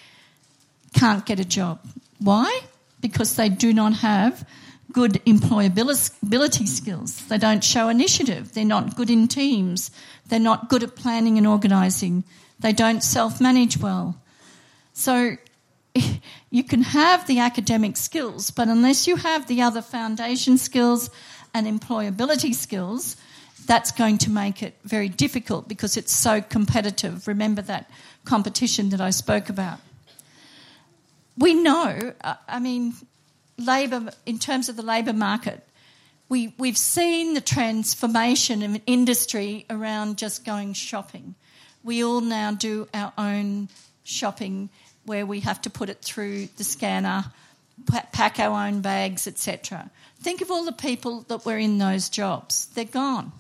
can't get a job. Why? Because they do not have good employability skills. They don't show initiative. They're not good in teams. They're not good at planning and organising. They don't self manage well. So you can have the academic skills, but unless you have the other foundation skills and employability skills, that's going to make it very difficult because it's so competitive. Remember that competition that I spoke about. We know, uh, I mean, labour, in terms of the labour market, we, we've seen the transformation of industry around just going shopping. We all now do our own shopping where we have to put it through the scanner, pack our own bags, etc. Think of all the people that were in those jobs. They're gone.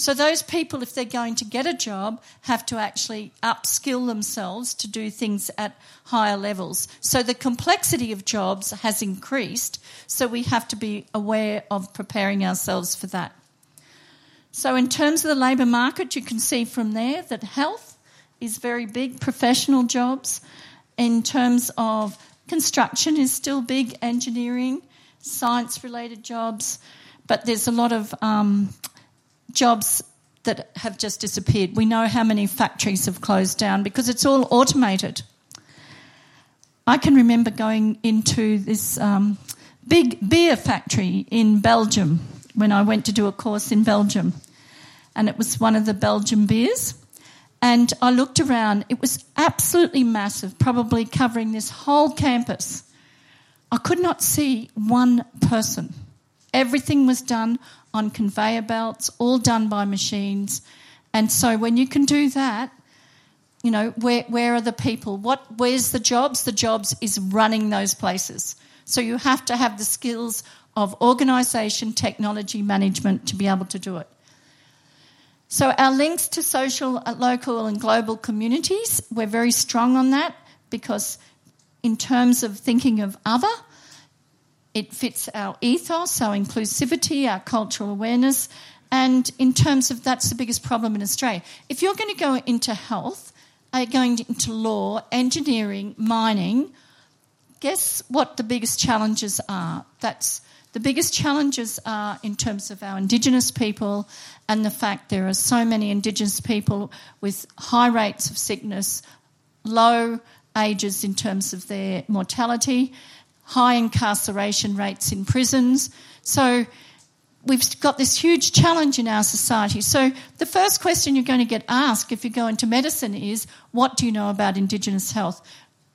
So, those people, if they're going to get a job, have to actually upskill themselves to do things at higher levels. So, the complexity of jobs has increased, so we have to be aware of preparing ourselves for that. So, in terms of the labour market, you can see from there that health is very big, professional jobs. In terms of construction, is still big, engineering, science related jobs, but there's a lot of um, jobs that have just disappeared. We know how many factories have closed down because it's all automated. I can remember going into this um, big beer factory in Belgium when I went to do a course in Belgium. And it was one of the Belgian beers. And I looked around, it was absolutely massive, probably covering this whole campus. I could not see one person. Everything was done on conveyor belts, all done by machines. And so when you can do that, you know, where, where are the people? What, where's the jobs? The jobs is running those places. So you have to have the skills of organisation, technology, management to be able to do it. So our links to social, uh, local and global communities, we're very strong on that because in terms of thinking of other, it fits our ethos, our inclusivity, our cultural awareness, And in terms of that's the biggest problem in Australia. If you're going to go into health, going into law, engineering, mining, guess what the biggest challenges are? That's the biggest challenges are in terms of our Indigenous people and the fact there are so many Indigenous people with high rates of sickness, low ages in terms of their mortality, high incarceration rates in prisons. So we've got this huge challenge in our society. So the first question you're going to get asked if you go into medicine is, what do you know about Indigenous health?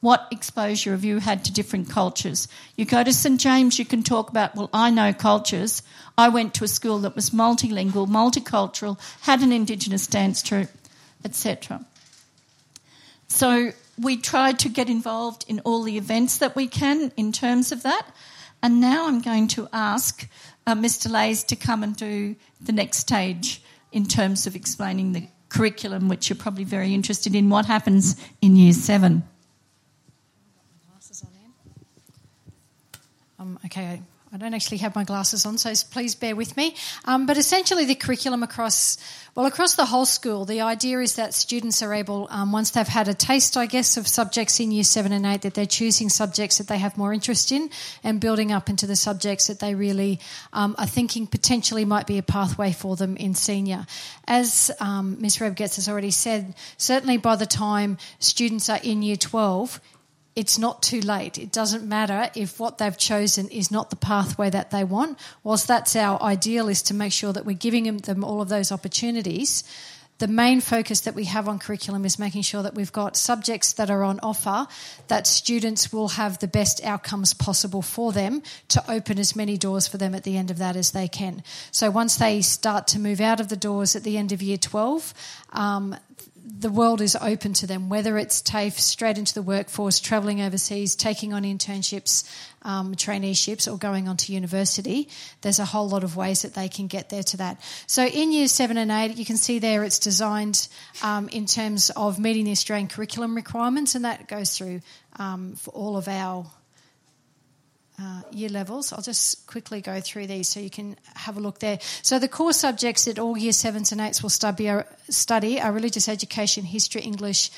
What exposure have you had to different cultures? You go to St James, you can talk about, well, I know cultures. I went to a school that was multilingual, multicultural, had an Indigenous dance troupe, etc. So we try to get involved in all the events that we can in terms of that. And now I'm going to ask uh, Mr. Lays to come and do the next stage in terms of explaining the curriculum, which you're probably very interested in, what happens in year seven. Um, okay, I don't actually have my glasses on, so please bear with me. Um, but essentially, the curriculum across well across the whole school, the idea is that students are able, um, once they've had a taste, I guess, of subjects in year seven and eight, that they're choosing subjects that they have more interest in and building up into the subjects that they really um, are thinking potentially might be a pathway for them in senior. As um, Ms. Rebgetz has already said, certainly by the time students are in year 12, it's not too late. It doesn't matter if what they've chosen is not the pathway that they want. Whilst that's our ideal, is to make sure that we're giving them all of those opportunities. The main focus that we have on curriculum is making sure that we've got subjects that are on offer that students will have the best outcomes possible for them to open as many doors for them at the end of that as they can. So once they start to move out of the doors at the end of year 12, um, the world is open to them, whether it's TAFE straight into the workforce, travelling overseas, taking on internships, um, traineeships, or going on to university. There's a whole lot of ways that they can get there to that. So in years seven and eight, you can see there it's designed um, in terms of meeting the Australian curriculum requirements, and that goes through um, for all of our uh, year levels. I'll just quickly go through these so you can have a look there. So the core subjects that all year sevens and eights will study are, study are religious education, history, English,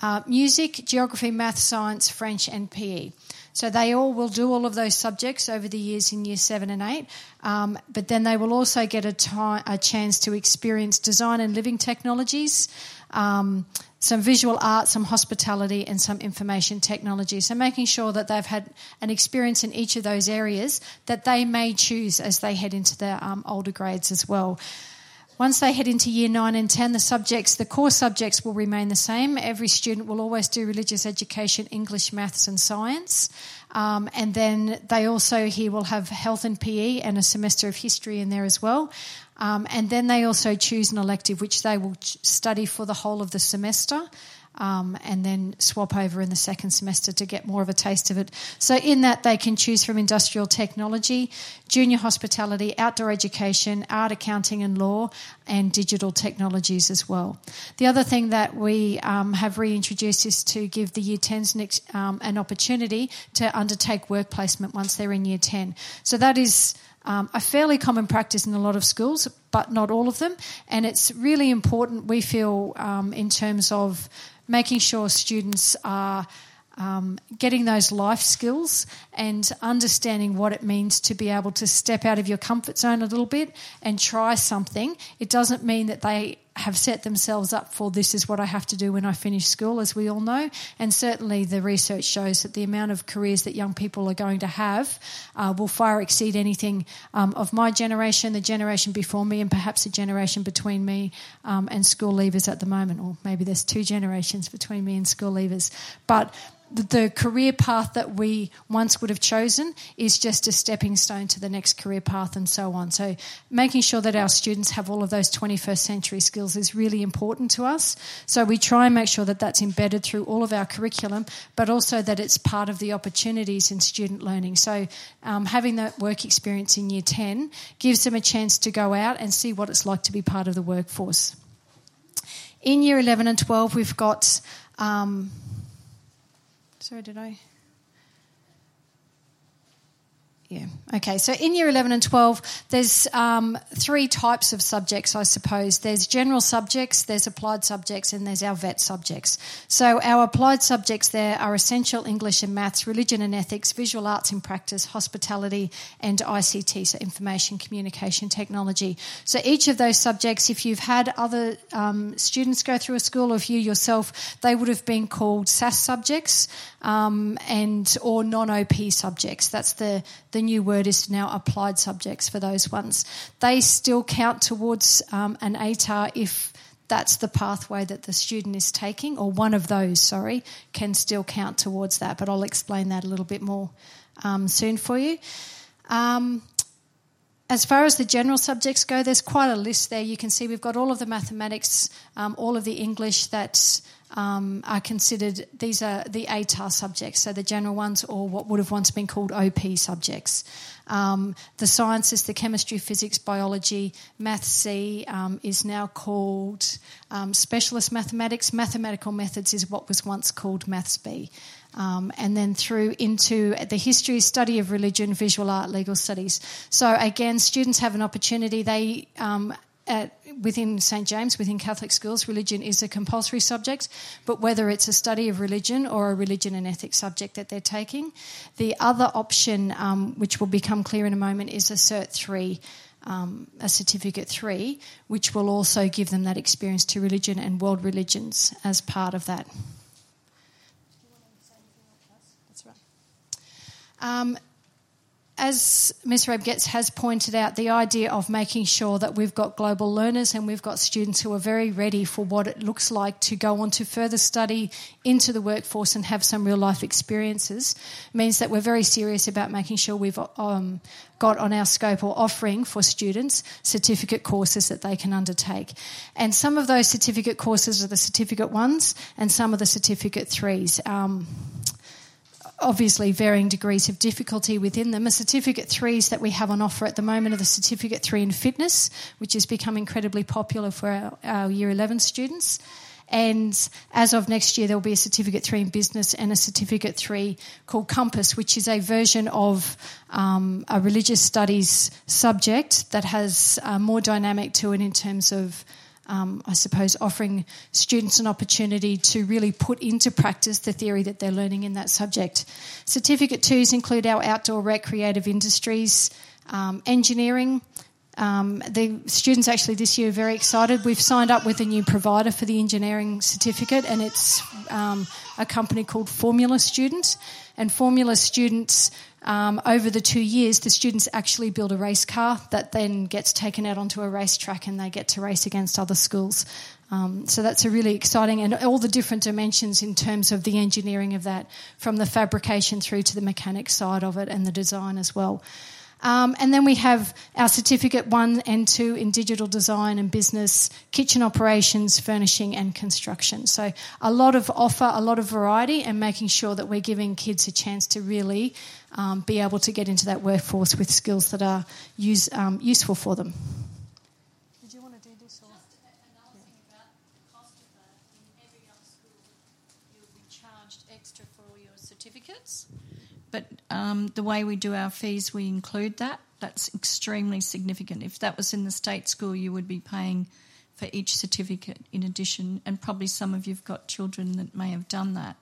uh, music, geography, math, science, French, and PE. So they all will do all of those subjects over the years in year seven and eight, um, but then they will also get a, time, a chance to experience design and living technologies. Um, some visual art, some hospitality, and some information technology. So, making sure that they've had an experience in each of those areas that they may choose as they head into their um, older grades as well. Once they head into year 9 and 10, the subjects, the core subjects will remain the same. Every student will always do religious education, English, maths, and science. Um, and then they also here will have health and PE and a semester of history in there as well. Um, and then they also choose an elective which they will study for the whole of the semester. Um, and then swap over in the second semester to get more of a taste of it. So, in that, they can choose from industrial technology, junior hospitality, outdoor education, art, accounting, and law, and digital technologies as well. The other thing that we um, have reintroduced is to give the year 10s an, um, an opportunity to undertake work placement once they're in year 10. So, that is um, a fairly common practice in a lot of schools, but not all of them. And it's really important, we feel, um, in terms of making sure students are um, getting those life skills and understanding what it means to be able to step out of your comfort zone a little bit and try something. It doesn't mean that they have set themselves up for this is what I have to do when I finish school, as we all know. And certainly the research shows that the amount of careers that young people are going to have uh, will far exceed anything um, of my generation, the generation before me, and perhaps the generation between me um, and school leavers at the moment. Or maybe there's two generations between me and school leavers. But the career path that we once would have chosen is just a stepping stone to the next career path and so on. So, making sure that our students have all of those 21st century skills is really important to us. So, we try and make sure that that's embedded through all of our curriculum, but also that it's part of the opportunities in student learning. So, um, having that work experience in year 10 gives them a chance to go out and see what it's like to be part of the workforce. In year 11 and 12, we've got um, Sorry, did I? Yeah. Okay. So in year 11 and 12, there's um, three types of subjects, I suppose. There's general subjects, there's applied subjects, and there's our VET subjects. So our applied subjects there are essential English and maths, religion and ethics, visual arts and practice, hospitality, and ICT, so information communication technology. So each of those subjects, if you've had other um, students go through a school or if you yourself, they would have been called SAS subjects um, and or non-OP subjects. That's the the new word is now applied subjects for those ones. They still count towards um, an ATAR if that's the pathway that the student is taking, or one of those, sorry, can still count towards that. But I'll explain that a little bit more um, soon for you. Um, as far as the general subjects go, there's quite a list there. You can see we've got all of the mathematics, um, all of the English that um, are considered, these are the ATAR subjects, so the general ones, or what would have once been called OP subjects. Um, the sciences, the chemistry, physics, biology, Math C um, is now called um, specialist mathematics. Mathematical methods is what was once called Maths B. Um, and then through into the history, study of religion, visual art, legal studies. So again, students have an opportunity. They um, at, within St James, within Catholic schools, religion is a compulsory subject, but whether it's a study of religion or a religion and ethics subject that they're taking, the other option, um, which will become clear in a moment, is a Cert 3. Um, a certificate three, which will also give them that experience to religion and world religions as part of that. Um, as Ms. Rebgetz has pointed out, the idea of making sure that we've got global learners and we've got students who are very ready for what it looks like to go on to further study into the workforce and have some real life experiences means that we're very serious about making sure we've um, got on our scope or offering for students certificate courses that they can undertake. And some of those certificate courses are the certificate ones and some of the certificate threes. Um, obviously varying degrees of difficulty within them. A certificate threes that we have on offer at the moment are the certificate three in fitness, which has become incredibly popular for our, our year 11 students. And as of next year, there will be a certificate three in business and a certificate three called Compass, which is a version of um, a religious studies subject that has uh, more dynamic to it in terms of um, I suppose, offering students an opportunity to really put into practice the theory that they're learning in that subject. Certificate twos include our outdoor recreative industries, um, engineering. Um, the students actually this year are very excited. We've signed up with a new provider for the engineering certificate, and it's um, a company called Formula Student. And Formula Students um, over the two years, the students actually build a race car that then gets taken out onto a racetrack and they get to race against other schools. Um, so that's a really exciting and all the different dimensions in terms of the engineering of that, from the fabrication through to the mechanic side of it and the design as well. Um, and then we have our certificate one and two in digital design and business, kitchen operations, furnishing, and construction. So a lot of offer, a lot of variety, and making sure that we're giving kids a chance to really um, be able to get into that workforce with skills that are use, um, useful for them. Did you want to do this? Or? Another about the cost of every school? You'll be charged extra for all your certificates. But um, the way we do our fees, we include that. That's extremely significant. If that was in the state school, you would be paying for each certificate in addition, and probably some of you've got children that may have done that.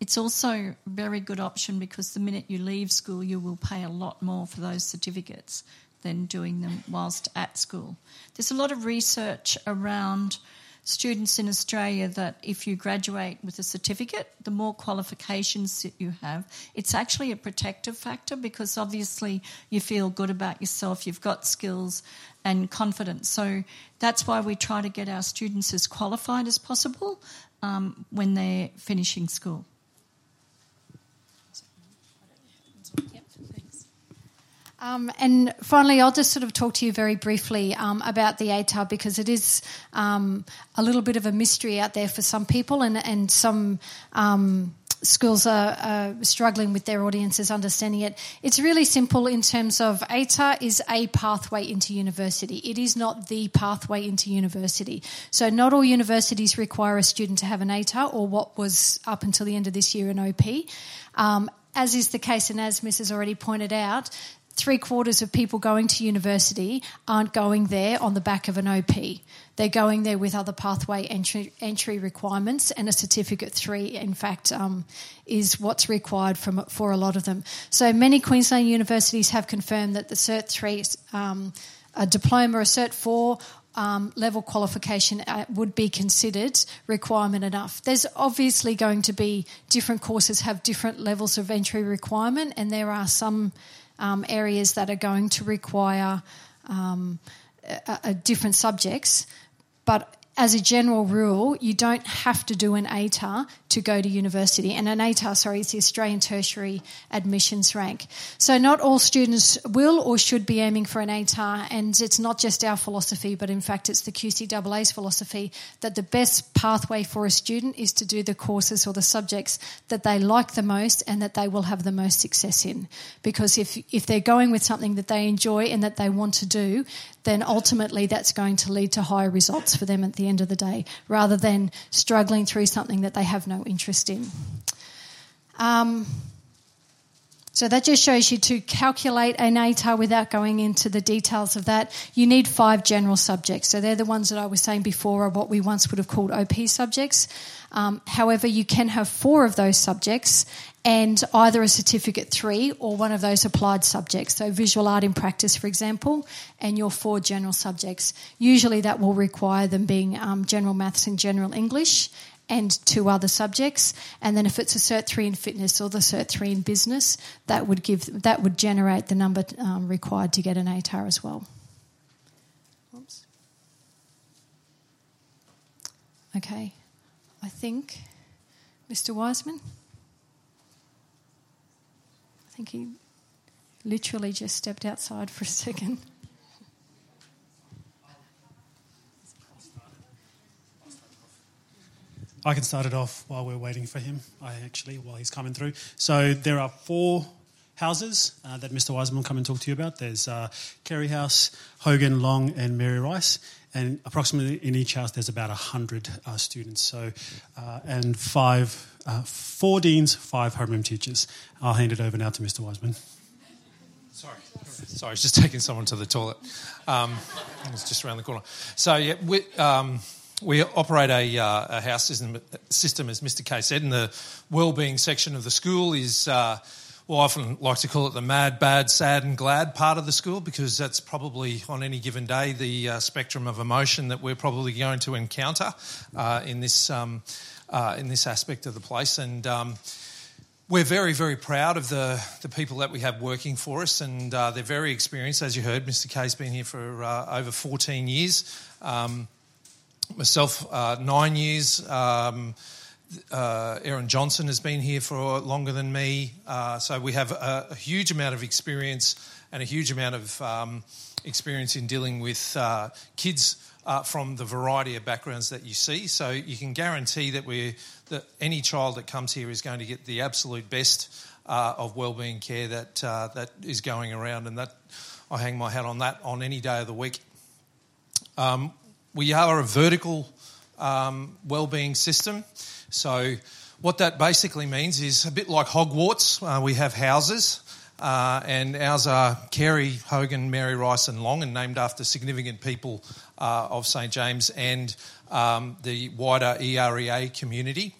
It's also a very good option because the minute you leave school, you will pay a lot more for those certificates than doing them whilst at school. There's a lot of research around students in Australia that if you graduate with a certificate, the more qualifications that you have, it's actually a protective factor because obviously you feel good about yourself, you've got skills and confidence. So that's why we try to get our students as qualified as possible um, when they're finishing school. Um, and finally, I'll just sort of talk to you very briefly um, about the ATAR because it is um, a little bit of a mystery out there for some people, and, and some um, schools are, are, struggling with their audiences understanding it. It's really simple in terms of ATAR is a pathway into university. It is not the pathway into university. So, not all universities require a student to have an ATAR or what was up until the end of this year an OP. Um, as is the case, and as Mrs. already pointed out, three quarters of people going to university aren't going there on the back of an OP. They're going there with other pathway entry, entry requirements, and a certificate three, in fact, um, is what's required from, for a lot of them. So many Queensland universities have confirmed that the Cert three, um, a diploma, a Cert four, um, level qualification uh, would be considered requirement enough. There's obviously going to be different courses have different levels of entry requirement, and there are some um, areas that are going to require um, a, a different subjects. But as a general rule, you don't have to do an ATAR to go to university. And an ATAR, sorry, is the Australian Tertiary Admissions Rank. So not all students will or should be aiming for an ATAR, and it's not just our philosophy, but in fact it's the QCAA's philosophy that the best pathway for a student is to do the courses or the subjects that they like the most and that they will have the most success in. Because if, if they're going with something that they enjoy and that they want to do, then ultimately that's going to lead to higher results for them at the end of the day, rather than struggling through something that they have no interest in. Um, so that just shows you to calculate an ATAR without going into the details of that. You need five general subjects. So they're the ones that I was saying before are what we once would have called OP subjects. Um, however, you can have four of those subjects and either a certificate three or one of those applied subjects. So, visual art in practice, for example, and your four general subjects. Usually, that will require them being um, general maths and general English and two other subjects. And then, if it's a Cert three in fitness or the Cert three in business, that would give that would generate the number um, required to get an ATAR as well. Oops. Okay, I think Mr. Wiseman. Think he literally just stepped outside for a second. I can start it off while we're waiting for him. I actually, while he's coming through. So there are four houses uh, that Mr. Wiseman will come and talk to you about. There's uh, Carey House, Hogan, Long, and Mary Rice. And approximately in each house, there's about 100 uh, students. So, uh, and five, uh, four deans, five homeroom teachers. I'll hand it over now to Mr. Wiseman. Sorry. Sorry, I was just taking someone to the toilet. Um, it was just around the corner. So, yeah, we, um, we operate a, uh, a house system, system, as Mr. Kay said, and the wellbeing section of the school is uh, well, I often like to call it the mad, bad, sad, and glad part of the school because that's probably on any given day the uh, spectrum of emotion that we're probably going to encounter uh, in this um, uh, in this aspect of the place. And um, we're very, very proud of the, the people that we have working for us, and uh, they're very experienced. As you heard, Mr. Kay's been here for uh, over 14 years. Um, myself, uh, nine years. Um, uh, Aaron Johnson has been here for longer than me, uh, so we have a, a, huge amount of experience and a huge amount of um, experience in dealing with uh, kids uh, from the variety of backgrounds that you see. So you can guarantee that we that any child that comes here is going to get the absolute best uh, of wellbeing care that uh, that is going around, and that I hang my hat on that on any day of the week. Um, we are a vertical um, wellbeing system. So, what that basically means is a bit like Hogwarts. Uh, we have houses, uh, and ours are Carey, Hogan, Mary Rice, and Long, and named after significant people uh, of St James and um, the wider EREA community.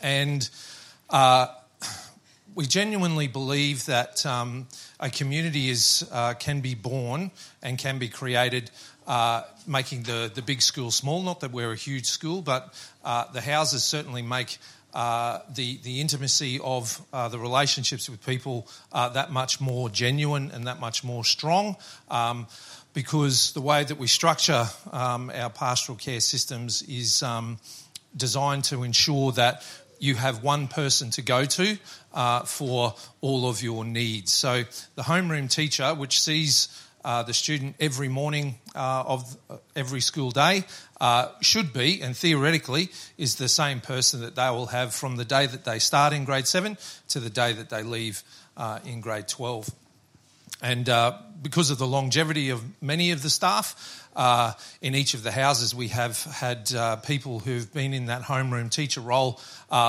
And uh, we genuinely believe that um, a community is uh, can be born and can be created uh, making the, the big school small. Not that we're a huge school, but uh, the houses certainly make uh, the, the intimacy of uh, the relationships with people uh, that much more genuine and that much more strong. Um, because the way that we structure um, our pastoral care systems is um, designed to ensure that you have one person to go to uh, for all of your needs. So the homeroom teacher, which sees uh, the student every morning uh, of uh, every school day uh, should be, and theoretically, is the same person that they will have from the day that they start in grade 7 to the day that they leave uh, in grade 12. And because of the longevity of many of the staff, in each of the houses, we have had people who've been in that homeroom teacher role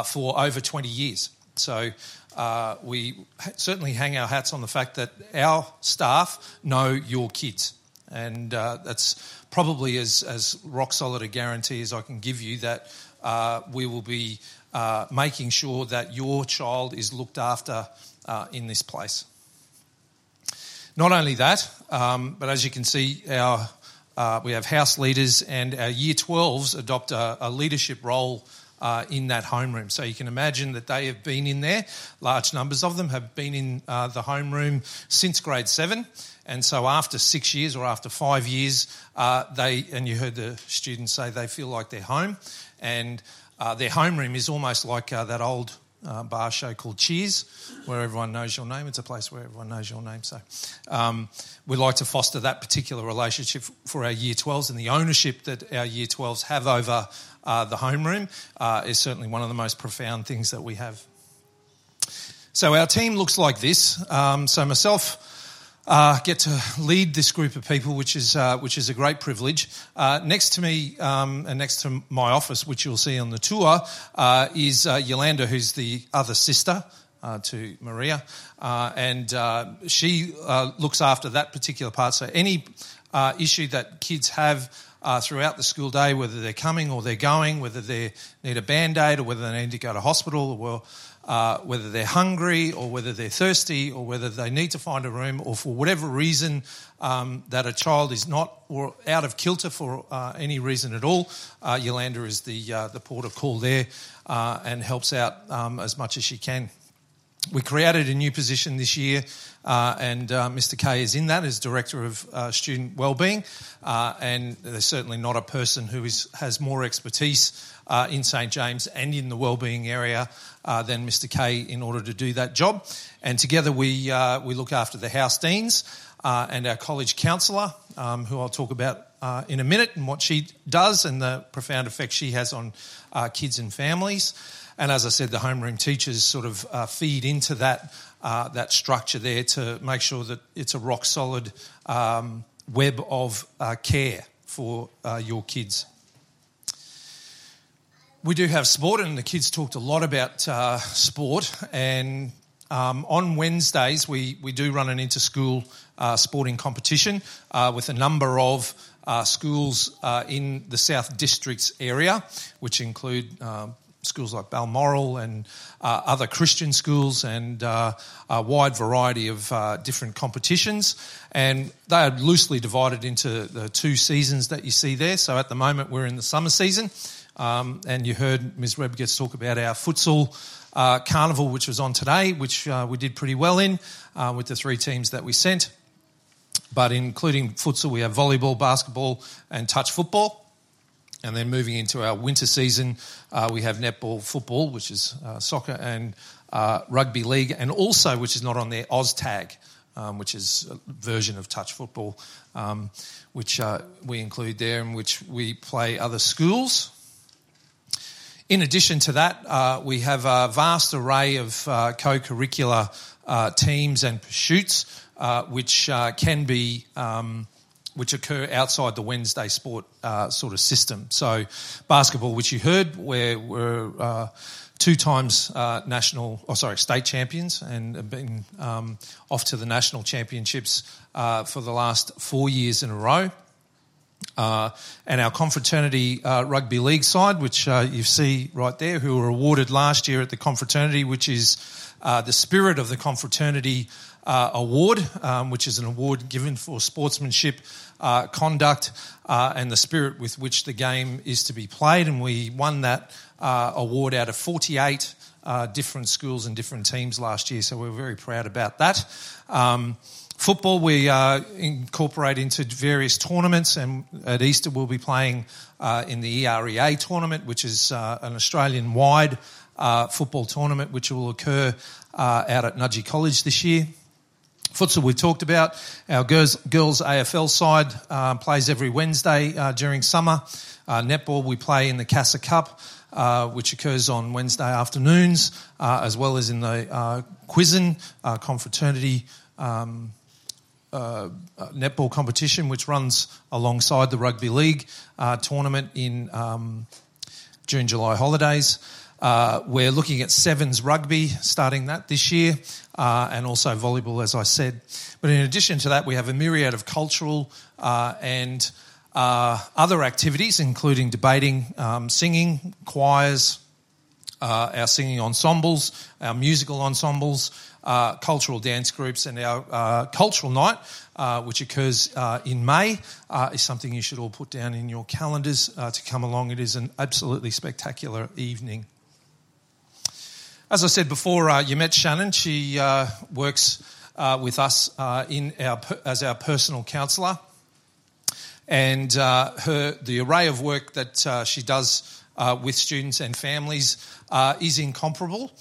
for over 20 years. So uh, we certainly hang our hats on the fact that our staff know your kids. And uh, that's probably as, as rock solid a guarantee as I can give you that uh, we will be uh, making sure that your child is looked after uh, in this place. Not only that, um, but as you can see, our uh, we have house leaders and our year 12s adopt a, a leadership role uh, in that homeroom. So you can imagine that they have been in there. Large numbers of them have been in uh, the homeroom since grade seven. And so after six years or after five years, uh, they, and you heard the students say they feel like they're home. And uh, their homeroom is almost like uh, that old uh, bar show called Cheers, where everyone knows your name. It's a place where everyone knows your name. So um, we like to foster that particular relationship for our Year 12s, and the ownership that our Year 12s have over uh, the homeroom uh, is certainly one of the most profound things that we have. So our team looks like this. Um, so myself uh, get to lead this group of people, which is uh, which is a great privilege. Uh, next to me um, and next to my office, which you'll see on the tour, uh, is uh, Yolanda, who's the other sister. Uh, to Maria, and she looks after that particular part. So, any issue that kids have throughout the school day, whether they're coming or they're going, whether they need a band aid or whether they need to go to hospital, or uh, whether they're hungry or whether they're thirsty or whether they need to find a room or for whatever reason um, that a child is not or out of kilter for uh, any reason at all, uh, Yolanda is the, uh, the port of call there uh, and helps out um, as much as she can. We created a new position this year, uh, and uh, Mr. Kay is in that as Director of uh, Student Wellbeing. Uh, and there's certainly not a person who is, has more expertise uh, in St James and in the wellbeing area uh, than Mr. Kay in order to do that job. And together we, we look after the house deans and our college counsellor, um, who I'll talk about in a minute, and what she does and the profound effect she has on kids and families. And as I said, the homeroom teachers sort of uh, feed into that uh, that structure there to make sure that it's a rock solid um, web of uh, care for uh, your kids. We do have sport, and the kids talked a lot about uh, sport. And um, on Wednesdays, we, we do run an inter school sporting competition with a number of uh, schools uh, in the South Districts area, which include um, schools like Balmoral and uh, other Christian schools and uh, a wide variety of uh, different competitions. And they are loosely divided into the two seasons that you see there. So at the moment we're in the summer season. Um, and you heard Ms. Webb Rebgetz talk about our futsal uh, carnival, which was on today, which uh, we did pretty well in uh, with the three teams that we sent. But including futsal, we have volleyball, basketball, and touch football. And then moving into our winter season, uh, we have netball, football, which is uh, soccer, and uh, rugby league, and also, which is not on there, OzTag, um, which is a version of touch football, um, which uh, we include there, in which we play other schools. In addition to that, uh, we have a vast array of uh, co-curricular teams and pursuits, which can be um, which occur outside the Wednesday sport uh, sort of system. So, basketball, which you heard, where we're uh, two times uh, national, or oh, sorry, state champions, and have been um, off to the national championships uh, for the last four years in a row. Uh, and our confraternity uh, rugby league side, which you see right there, who were awarded last year at the confraternity, which is the spirit of the confraternity uh, award, um, which is an award given for sportsmanship, uh, conduct, uh, and the spirit with which the game is to be played. And we won that uh, award out of 48 uh, different schools and different teams last year, so we're very proud about that. Um, football, we uh, incorporate into various tournaments, and at Easter we'll be playing in the EREA tournament, which is an Australian wide football tournament, which will occur out at Nudgee College this year. Futsal we've talked about. Our girls, girls AFL side uh, plays every Wednesday uh, during summer. Uh, netball we play in the CaSSA Cup, uh, which occurs on Wednesday afternoons, uh, as well as in the uh, QISSN confraternity um, netball competition, which runs alongside the rugby league tournament in um, June July holidays. Uh, we're looking at sevens rugby, starting that this year, uh, and also volleyball, as I said. But in addition to that, we have a myriad of cultural uh, and uh, other activities, including debating, um, singing, choirs, uh, our singing ensembles, our musical ensembles, uh, cultural dance groups, and our cultural night, which occurs in May, is something you should all put down in your calendars to come along. It is an absolutely spectacular evening. As I said before, uh, you met Shannon. She uh, works uh, with us in our, as our personal counsellor. And her, the array of work that she does with students and families uh, is incomparable.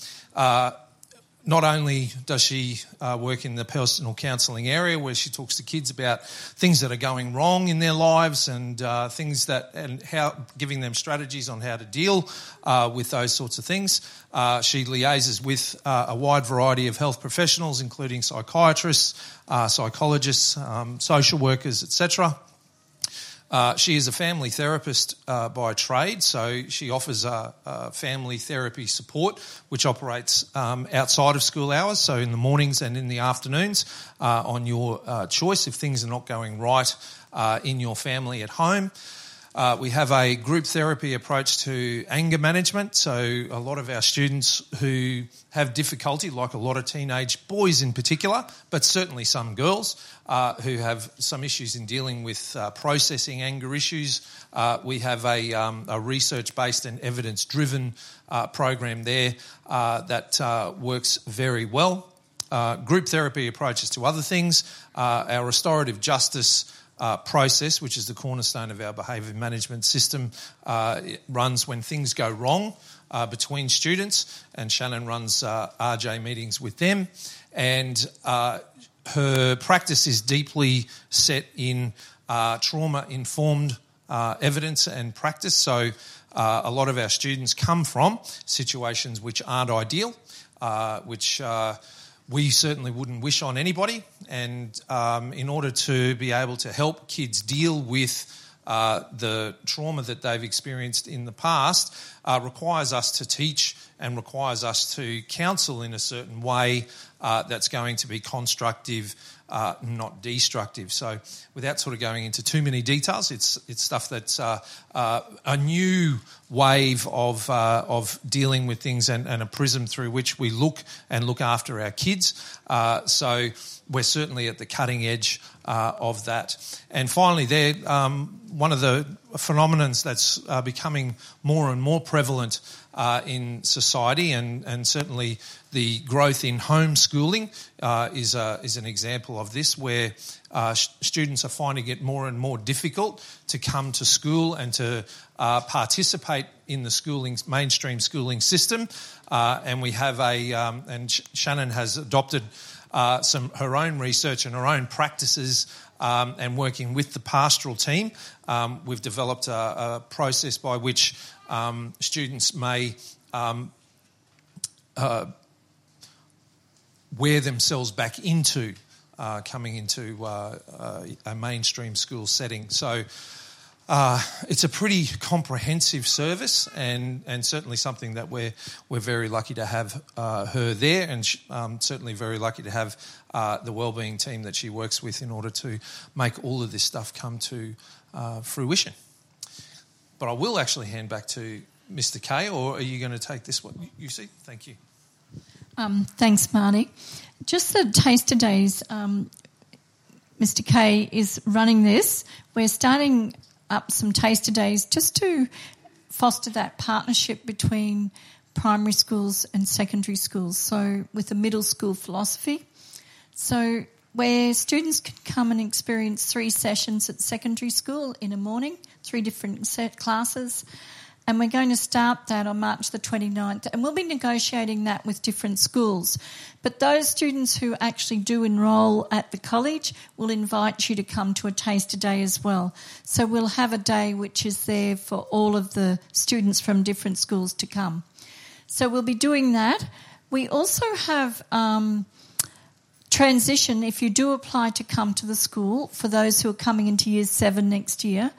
Not only does she uh, work in the personal counselling area where she talks to kids about things that are going wrong in their lives and uh, things that and how giving them strategies on how to deal uh, with those sorts of things. Uh, she liaises with uh, a wide variety of health professionals, including psychiatrists, uh, psychologists, um, social workers, etc. Uh, she is a family therapist uh, by trade, so she offers a, a family therapy support which operates um, outside of school hours, so in the mornings and in the afternoons uh, on your uh, choice if things are not going right uh, in your family at home. Uh, we have a group therapy approach to anger management. So, a lot of our students who have difficulty, like a lot of teenage boys in particular, but certainly some girls uh, who have some issues in dealing with uh, processing anger issues, uh, we have a, um, a research based and evidence driven uh, program there uh, that works very well. group therapy approaches to other things, our restorative justice uh, process, which is the cornerstone of our behaviour management system, uh, runs when things go wrong uh, between students, and Shannon runs uh, RJ meetings with them. And uh, her practice is deeply set in uh, trauma informed evidence and practice. So a lot of our students come from situations which aren't ideal, which we certainly wouldn't wish on anybody. And um, in order to be able to help kids deal with uh, the trauma that they've experienced in the past, uh, requires us to teach and requires us to counsel in a certain way uh, that's going to be constructive uh, not destructive. So, without sort of going into too many details, it's it's stuff that's uh, uh, a new wave of uh, of dealing with things and, and, a prism through which we look and look after our kids. Uh, so, we're certainly at the cutting edge uh, of that. And finally, there um, one of the phenomenons that's becoming more and more prevalent uh, in society, and, and certainly the growth in homeschooling uh, is, a, is an example of this, where uh, students are finding it more and more difficult to come to school and to uh, participate in the schooling mainstream schooling system. Uh, and we have a, um, and Shannon has adopted uh, some her own research and her own practices. Um, and working with the pastoral team, um, we've developed a, a, process by which um, students may um, uh, wear themselves back into uh, coming into uh, uh a mainstream school setting. So uh, it's a pretty comprehensive service, and, and certainly something that we're we're very lucky to have uh, her there, and sh- um, certainly very lucky to have the wellbeing team that she works with in order to make all of this stuff come to fruition. But I will actually hand back to Mr. K, or are you going to take this one? You see? Thank you. Um, thanks, Marty. Just the taster days, um, Mr. K is running this. We're starting up some taster days just to foster that partnership between primary schools and secondary schools. So, with a middle school philosophy. So, where students can come and experience three sessions at secondary school in a morning, three different set classes. And we're going to start that on March the 29th. And we'll be negotiating that with different schools. But those students who actually do enrol at the college will invite you to come to a taster day as well. So we'll have a day which is there for all of the students from different schools to come. So we'll be doing that. We also have um, transition, if you do apply to come to the school, for those who are coming into year seven next year,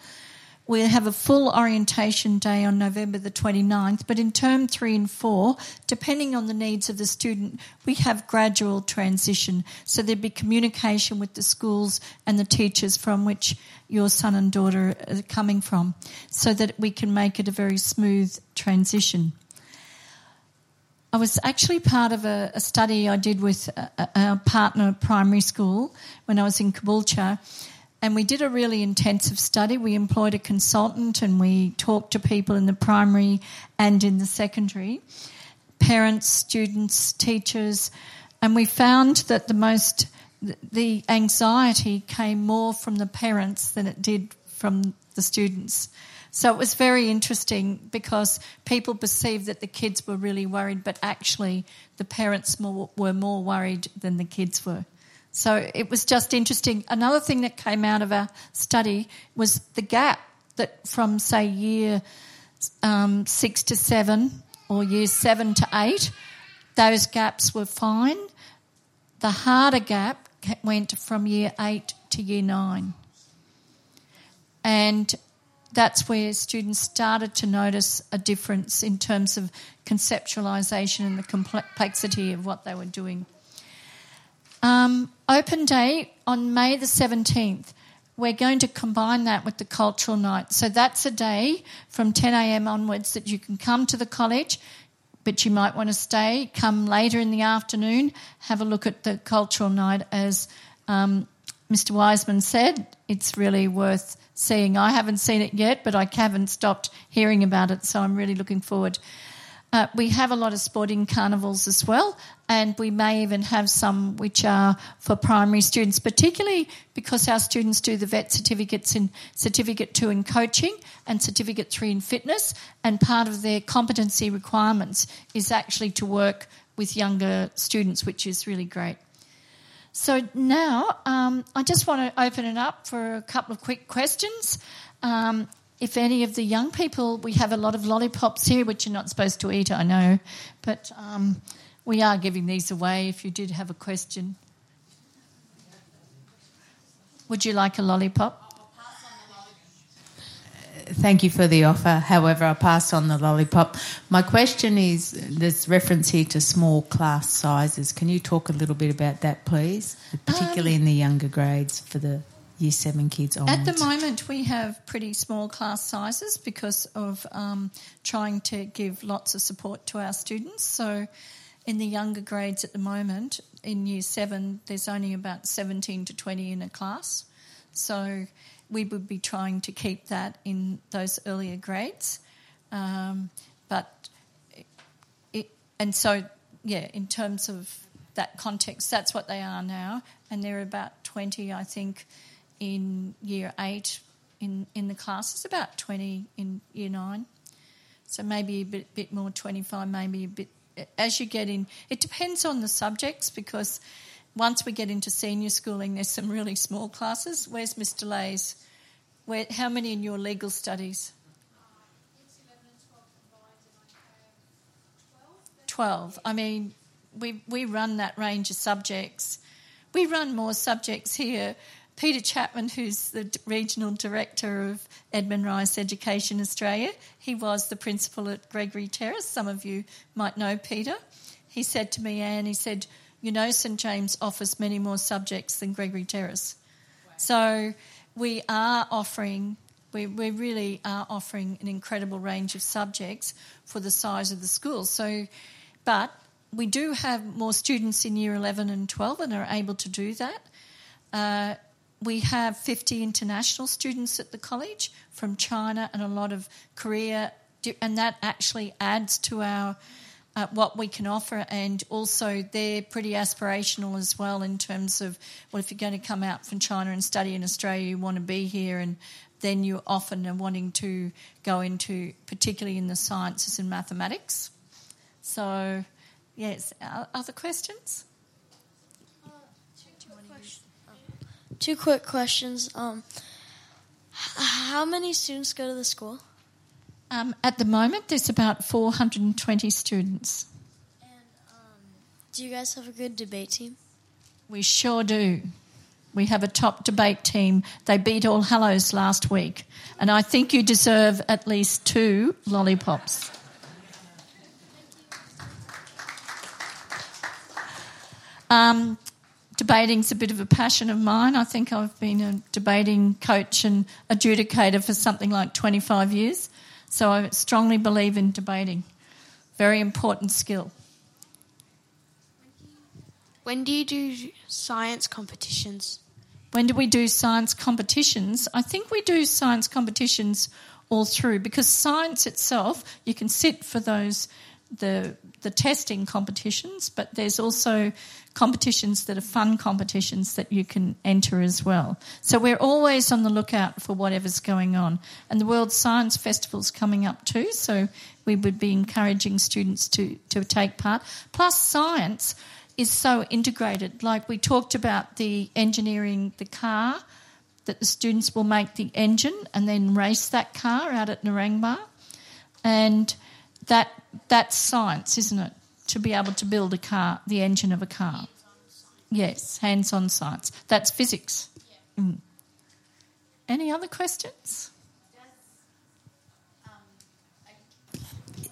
We'll have a full orientation day on November the 29th, but in term three and four, depending on the needs of the student, we have gradual transition. So there'd be communication with the schools and the teachers from which your son and daughter are coming from, so that we can make it a very smooth transition. I was actually part of a, a study I did with a, a, partner primary school when I was in Caboolture, and we did a really intensive study. We employed a consultant and we talked to people in the primary and in the secondary, parents, students, teachers, and we found that the most the anxiety came more from the parents than it did from the students. So it was very interesting because people perceived that the kids were really worried, but actually the parents more, were more worried than the kids were. So it was just interesting. Another thing that came out of our study was the gap that from, say, year um, six to seven or year seven to eight, those gaps were fine. The harder gap went from year eight to year nine. And that's where students started to notice a difference in terms of conceptualization and the complexity of what they were doing. Um, open day on May the 17th. We're going to combine that with the cultural night. So that's a day from 10am onwards that you can come to the college, but you might want to stay, come later in the afternoon, have a look at the cultural night. As um, Mr. Wiseman said, it's really worth seeing. I haven't seen it yet, but I haven't stopped hearing about it, so I'm really looking forward. Uh, we have a lot of sporting carnivals as well, and we may even have some which are for primary students, particularly because our students do the vet certificates in certificate two in coaching and certificate three in fitness, and part of their competency requirements is actually to work with younger students, which is really great. So now um, I just want to open it up for a couple of quick questions. Um, if any of the young people, we have a lot of lollipops here, which you're not supposed to eat, I know, but um, we are giving these away if you did have a question. Would you like a lollipop? Thank you for the offer. However, I pass on the lollipop. My question is there's reference here to small class sizes. Can you talk a little bit about that, please? Particularly um, in the younger grades for the year seven kids onwards. At the moment, we have pretty small class sizes because of um, trying to give lots of support to our students. So, in the younger grades at the moment, in year seven, there's only about 17 to 20 in a class. So, we would be trying to keep that in those earlier grades. Um, but it, and so, yeah, in terms of that context, that's what they are now. And they're about 20, I think, in year eight in, in the classes, about 20 in year nine. So maybe a bit, bit more, 25, maybe a bit. As you get in, it depends on the subjects because once we get into senior schooling, there's some really small classes. Where's Mr. Lays? Where, how many in your legal studies? 12. I mean, we, we run that range of subjects. We run more subjects here. Peter Chapman, who's the regional director of Edmund Rice Education Australia, he was the principal at Gregory Terrace. Some of you might know Peter. He said to me, Anne, he said, you know, St James offers many more subjects than Gregory Terrace. So we are offering, we, we really are offering an incredible range of subjects for the size of the school. So, but we do have more students in year 11 and 12 and are able to do that. Uh, we have 50 international students at the college from China and a lot of Korea, and that actually adds to our uh, what we can offer, and also they're pretty aspirational as well in terms of well, if you're going to come out from China and study in Australia, you want to be here, and then you often are wanting to go into, particularly in the sciences and mathematics. So, yes, other questions? Two quick questions. Um, how many students go to the school? Um, at the moment, there's about 420 students. And um, do you guys have a good debate team? We sure do. We have a top debate team. They beat All Hallows last week. And I think you deserve at least two lollipops. Um, debating's a bit of a passion of mine. I think I've been a debating coach and adjudicator for something like 25 years. So I strongly believe in debating. Very important skill. When do you do science competitions? When do we do science competitions? I think we do science competitions all through because science itself, you can sit for those the the testing competitions, but there's also competitions that are fun competitions that you can enter as well. So we're always on the lookout for whatever's going on. And the World Science Festival's coming up too, so we would be encouraging students to, to take part. Plus science is so integrated. Like we talked about the engineering the car, that the students will make the engine and then race that car out at Narangba. And that that's science, isn't it? To be able to build a car, the engine of a car. Yes, hands on science. That's physics. Mm. Any other questions?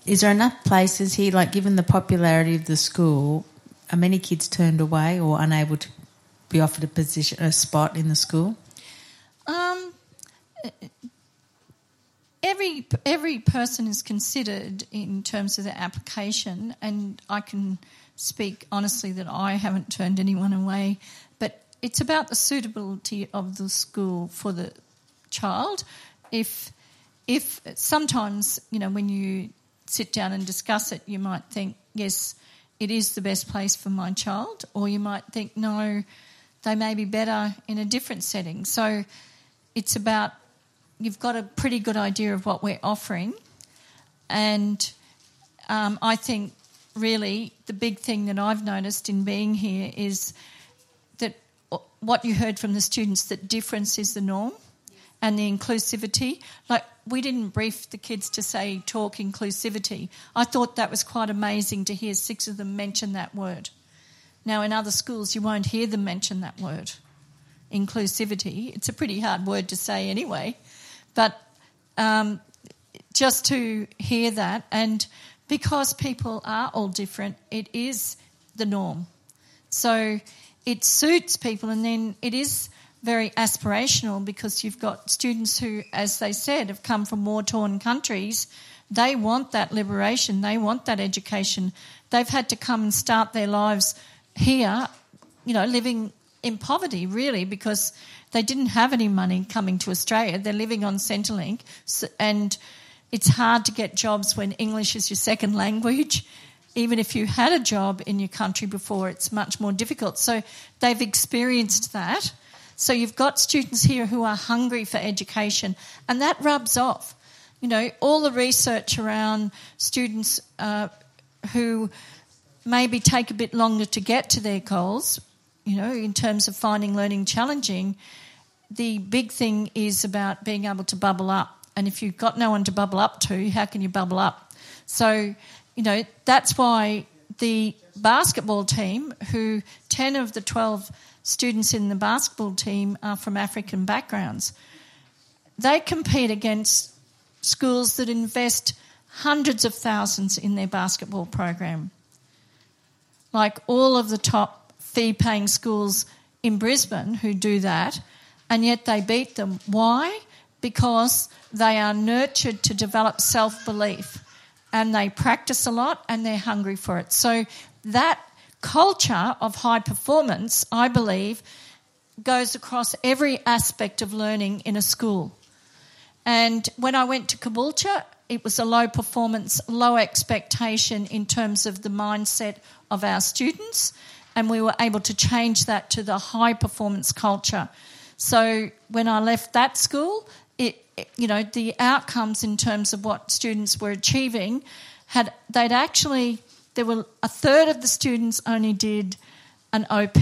Is there enough places here, like given the popularity of the school, are many kids turned away or unable to be offered a position, a spot in the school? Every every person is considered in terms of their application, and I can speak honestly that I haven't turned anyone away. But it's about the suitability of the school for the child. If if sometimes you know when you sit down and discuss it, you might think yes, it is the best place for my child, or you might think no, they may be better in a different setting. So it's about you've got a pretty good idea of what we're offering. And um, I think really the big thing that I've noticed in being here is that what you heard from the students that difference is the norm and the inclusivity. Like we didn't brief the kids to say talk inclusivity. I thought that was quite amazing to hear six of them mention that word. Now in other schools you won't hear them mention that word. Inclusivity. It's a pretty hard word to say anyway. But um, just to hear that, and because people are all different, it is the norm. So it suits people, and then it is very aspirational because you've got students who, as they said, have come from war torn countries. They want that liberation, they want that education. They've had to come and start their lives here, you know, living in poverty, really, because they didn't have any money coming to Australia. They're living on Centrelink, and it's hard to get jobs when English is your second language. Even if you had a job in your country before, it's much more difficult. So they've experienced that. So you've got students here who are hungry for education, and that rubs off. You know, all the research around students uh, who maybe take a bit longer to get to their goals, you know, in terms of finding learning challenging, the big thing is about being able to bubble up. And if you've got no one to bubble up to, how can you bubble up? So, you know, that's why the basketball team, who 10 of the 12 students in the basketball team are from African backgrounds, they compete against schools that invest hundreds of thousands in their basketball program. Like all of the top fee paying schools in Brisbane who do that and yet they beat them. Why? Because they are nurtured to develop self belief and they practice a lot and they're hungry for it. So that culture of high performance, I believe, goes across every aspect of learning in a school. And when I went to Caboolture, it was a low performance, low expectation in terms of the mindset of our students, and we were able to change that to the high performance culture. So when I left that school, it, you know the outcomes in terms of what students were achieving had they'd actually there were a third of the students only did an OP,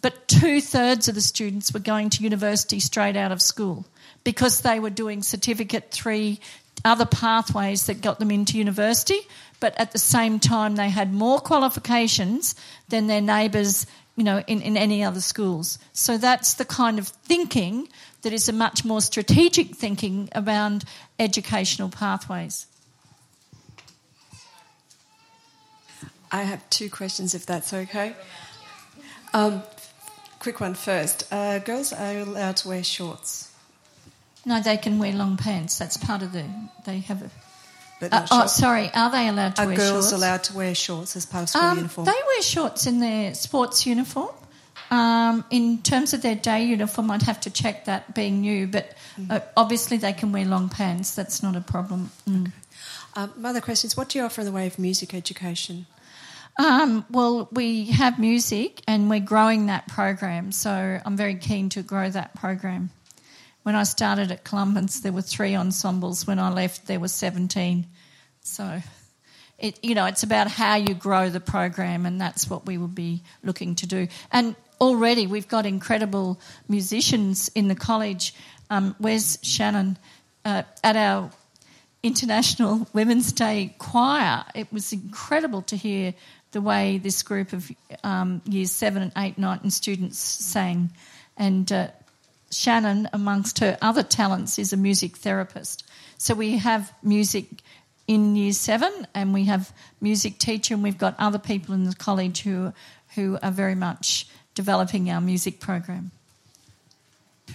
but two thirds of the students were going to university straight out of school because they were doing certificate three other pathways that got them into university, but at the same time they had more qualifications than their neighbours you know, in, in any other schools. So that's the kind of thinking that is a much more strategic thinking around educational pathways. I have two questions, if that's okay. Um, quick one first. Uh, girls are allowed to wear shorts. No, they can wear long pants. That's part of the. They have a. But Uh, oh, sorry. Are they allowed to Are wear girls shorts? allowed to wear shorts as part of school Um, uniform? They wear shorts in their sports uniform. Um, in terms of their day uniform, I'd have to check that being new, but Mm. uh, obviously they can wear long pants. That's not a problem. Mm. Um, my other question is what do you offer in the way of music education? Um, well, we have music and we're growing that program, so I'm very keen to grow that program. When I started at Columbus, there were three ensembles. When I left, there were 17. So, it, you know, it's about how you grow the program, and that's what we will be looking to do. And already we've got incredible musicians in the college. Um, where's Shannon? Uh, at our International Women's Day choir, it was incredible to hear the way this group of um, years seven and eight, nine, and students sang. And uh, Shannon, amongst her other talents, is a music therapist. So we have music in year seven, and we have music teacher, and we've got other people in the college who who are very much developing our music program.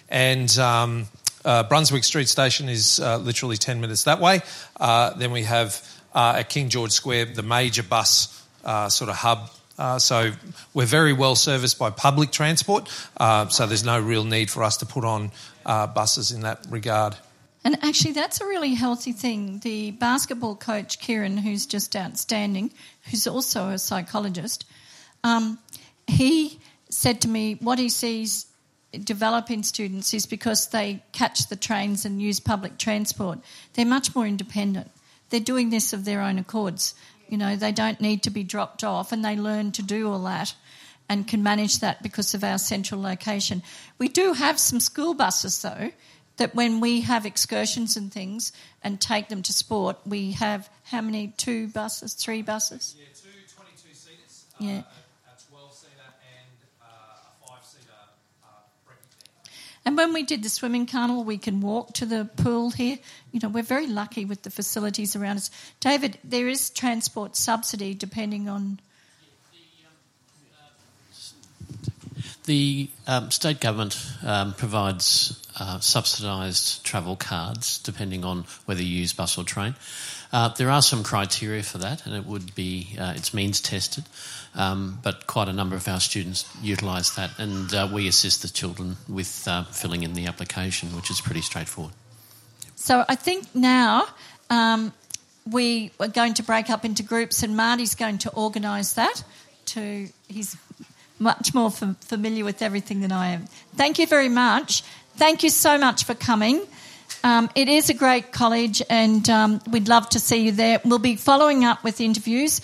And um, uh, Brunswick Street Station is uh, literally 10 minutes that way. Uh, then we have uh, at King George Square the major bus uh, sort of hub. Uh, so we're very well serviced by public transport, uh, so there's no real need for us to put on uh, buses in that regard. And actually, that's a really healthy thing. The basketball coach, Kieran, who's just outstanding, who's also a psychologist, um, he said to me what he sees develop in students is because they catch the trains and use public transport, they're much more independent. They're doing this of their own accords. You know, they don't need to be dropped off and they learn to do all that and can manage that because of our central location. We do have some school buses though that when we have excursions and things and take them to sport, we have how many? Two buses, three buses? Yeah, two 22 seaters, uh, Yeah 12 seater and a 5 seater And when we did the swimming carnival, we can walk to the pool here. You know, we're very lucky with the facilities around us. David, there is transport subsidy depending on. The um, state government um, provides uh, subsidised travel cards depending on whether you use bus or train. Uh, there are some criteria for that, and it would be uh, it's means tested. Um, but quite a number of our students utilise that, and uh, we assist the children with uh, filling in the application, which is pretty straightforward. So I think now um, we are going to break up into groups, and Marty's going to organise that. To he's much more f- familiar with everything than I am. Thank you very much. Thank you so much for coming. Um, it is a great college, and um, we'd love to see you there. We'll be following up with interviews.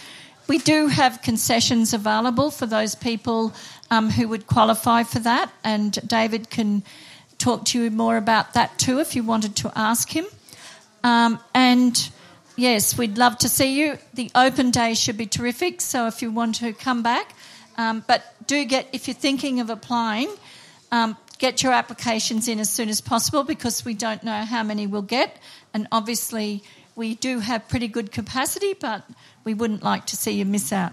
We do have concessions available for those people um, who would qualify for that, and David can talk to you more about that too if you wanted to ask him. Um, and yes, we'd love to see you. The open day should be terrific, so if you want to come back, um, but do get if you're thinking of applying. Um, get your applications in as soon as possible because we don't know how many we'll get. And obviously, we do have pretty good capacity, but we wouldn't like to see you miss out.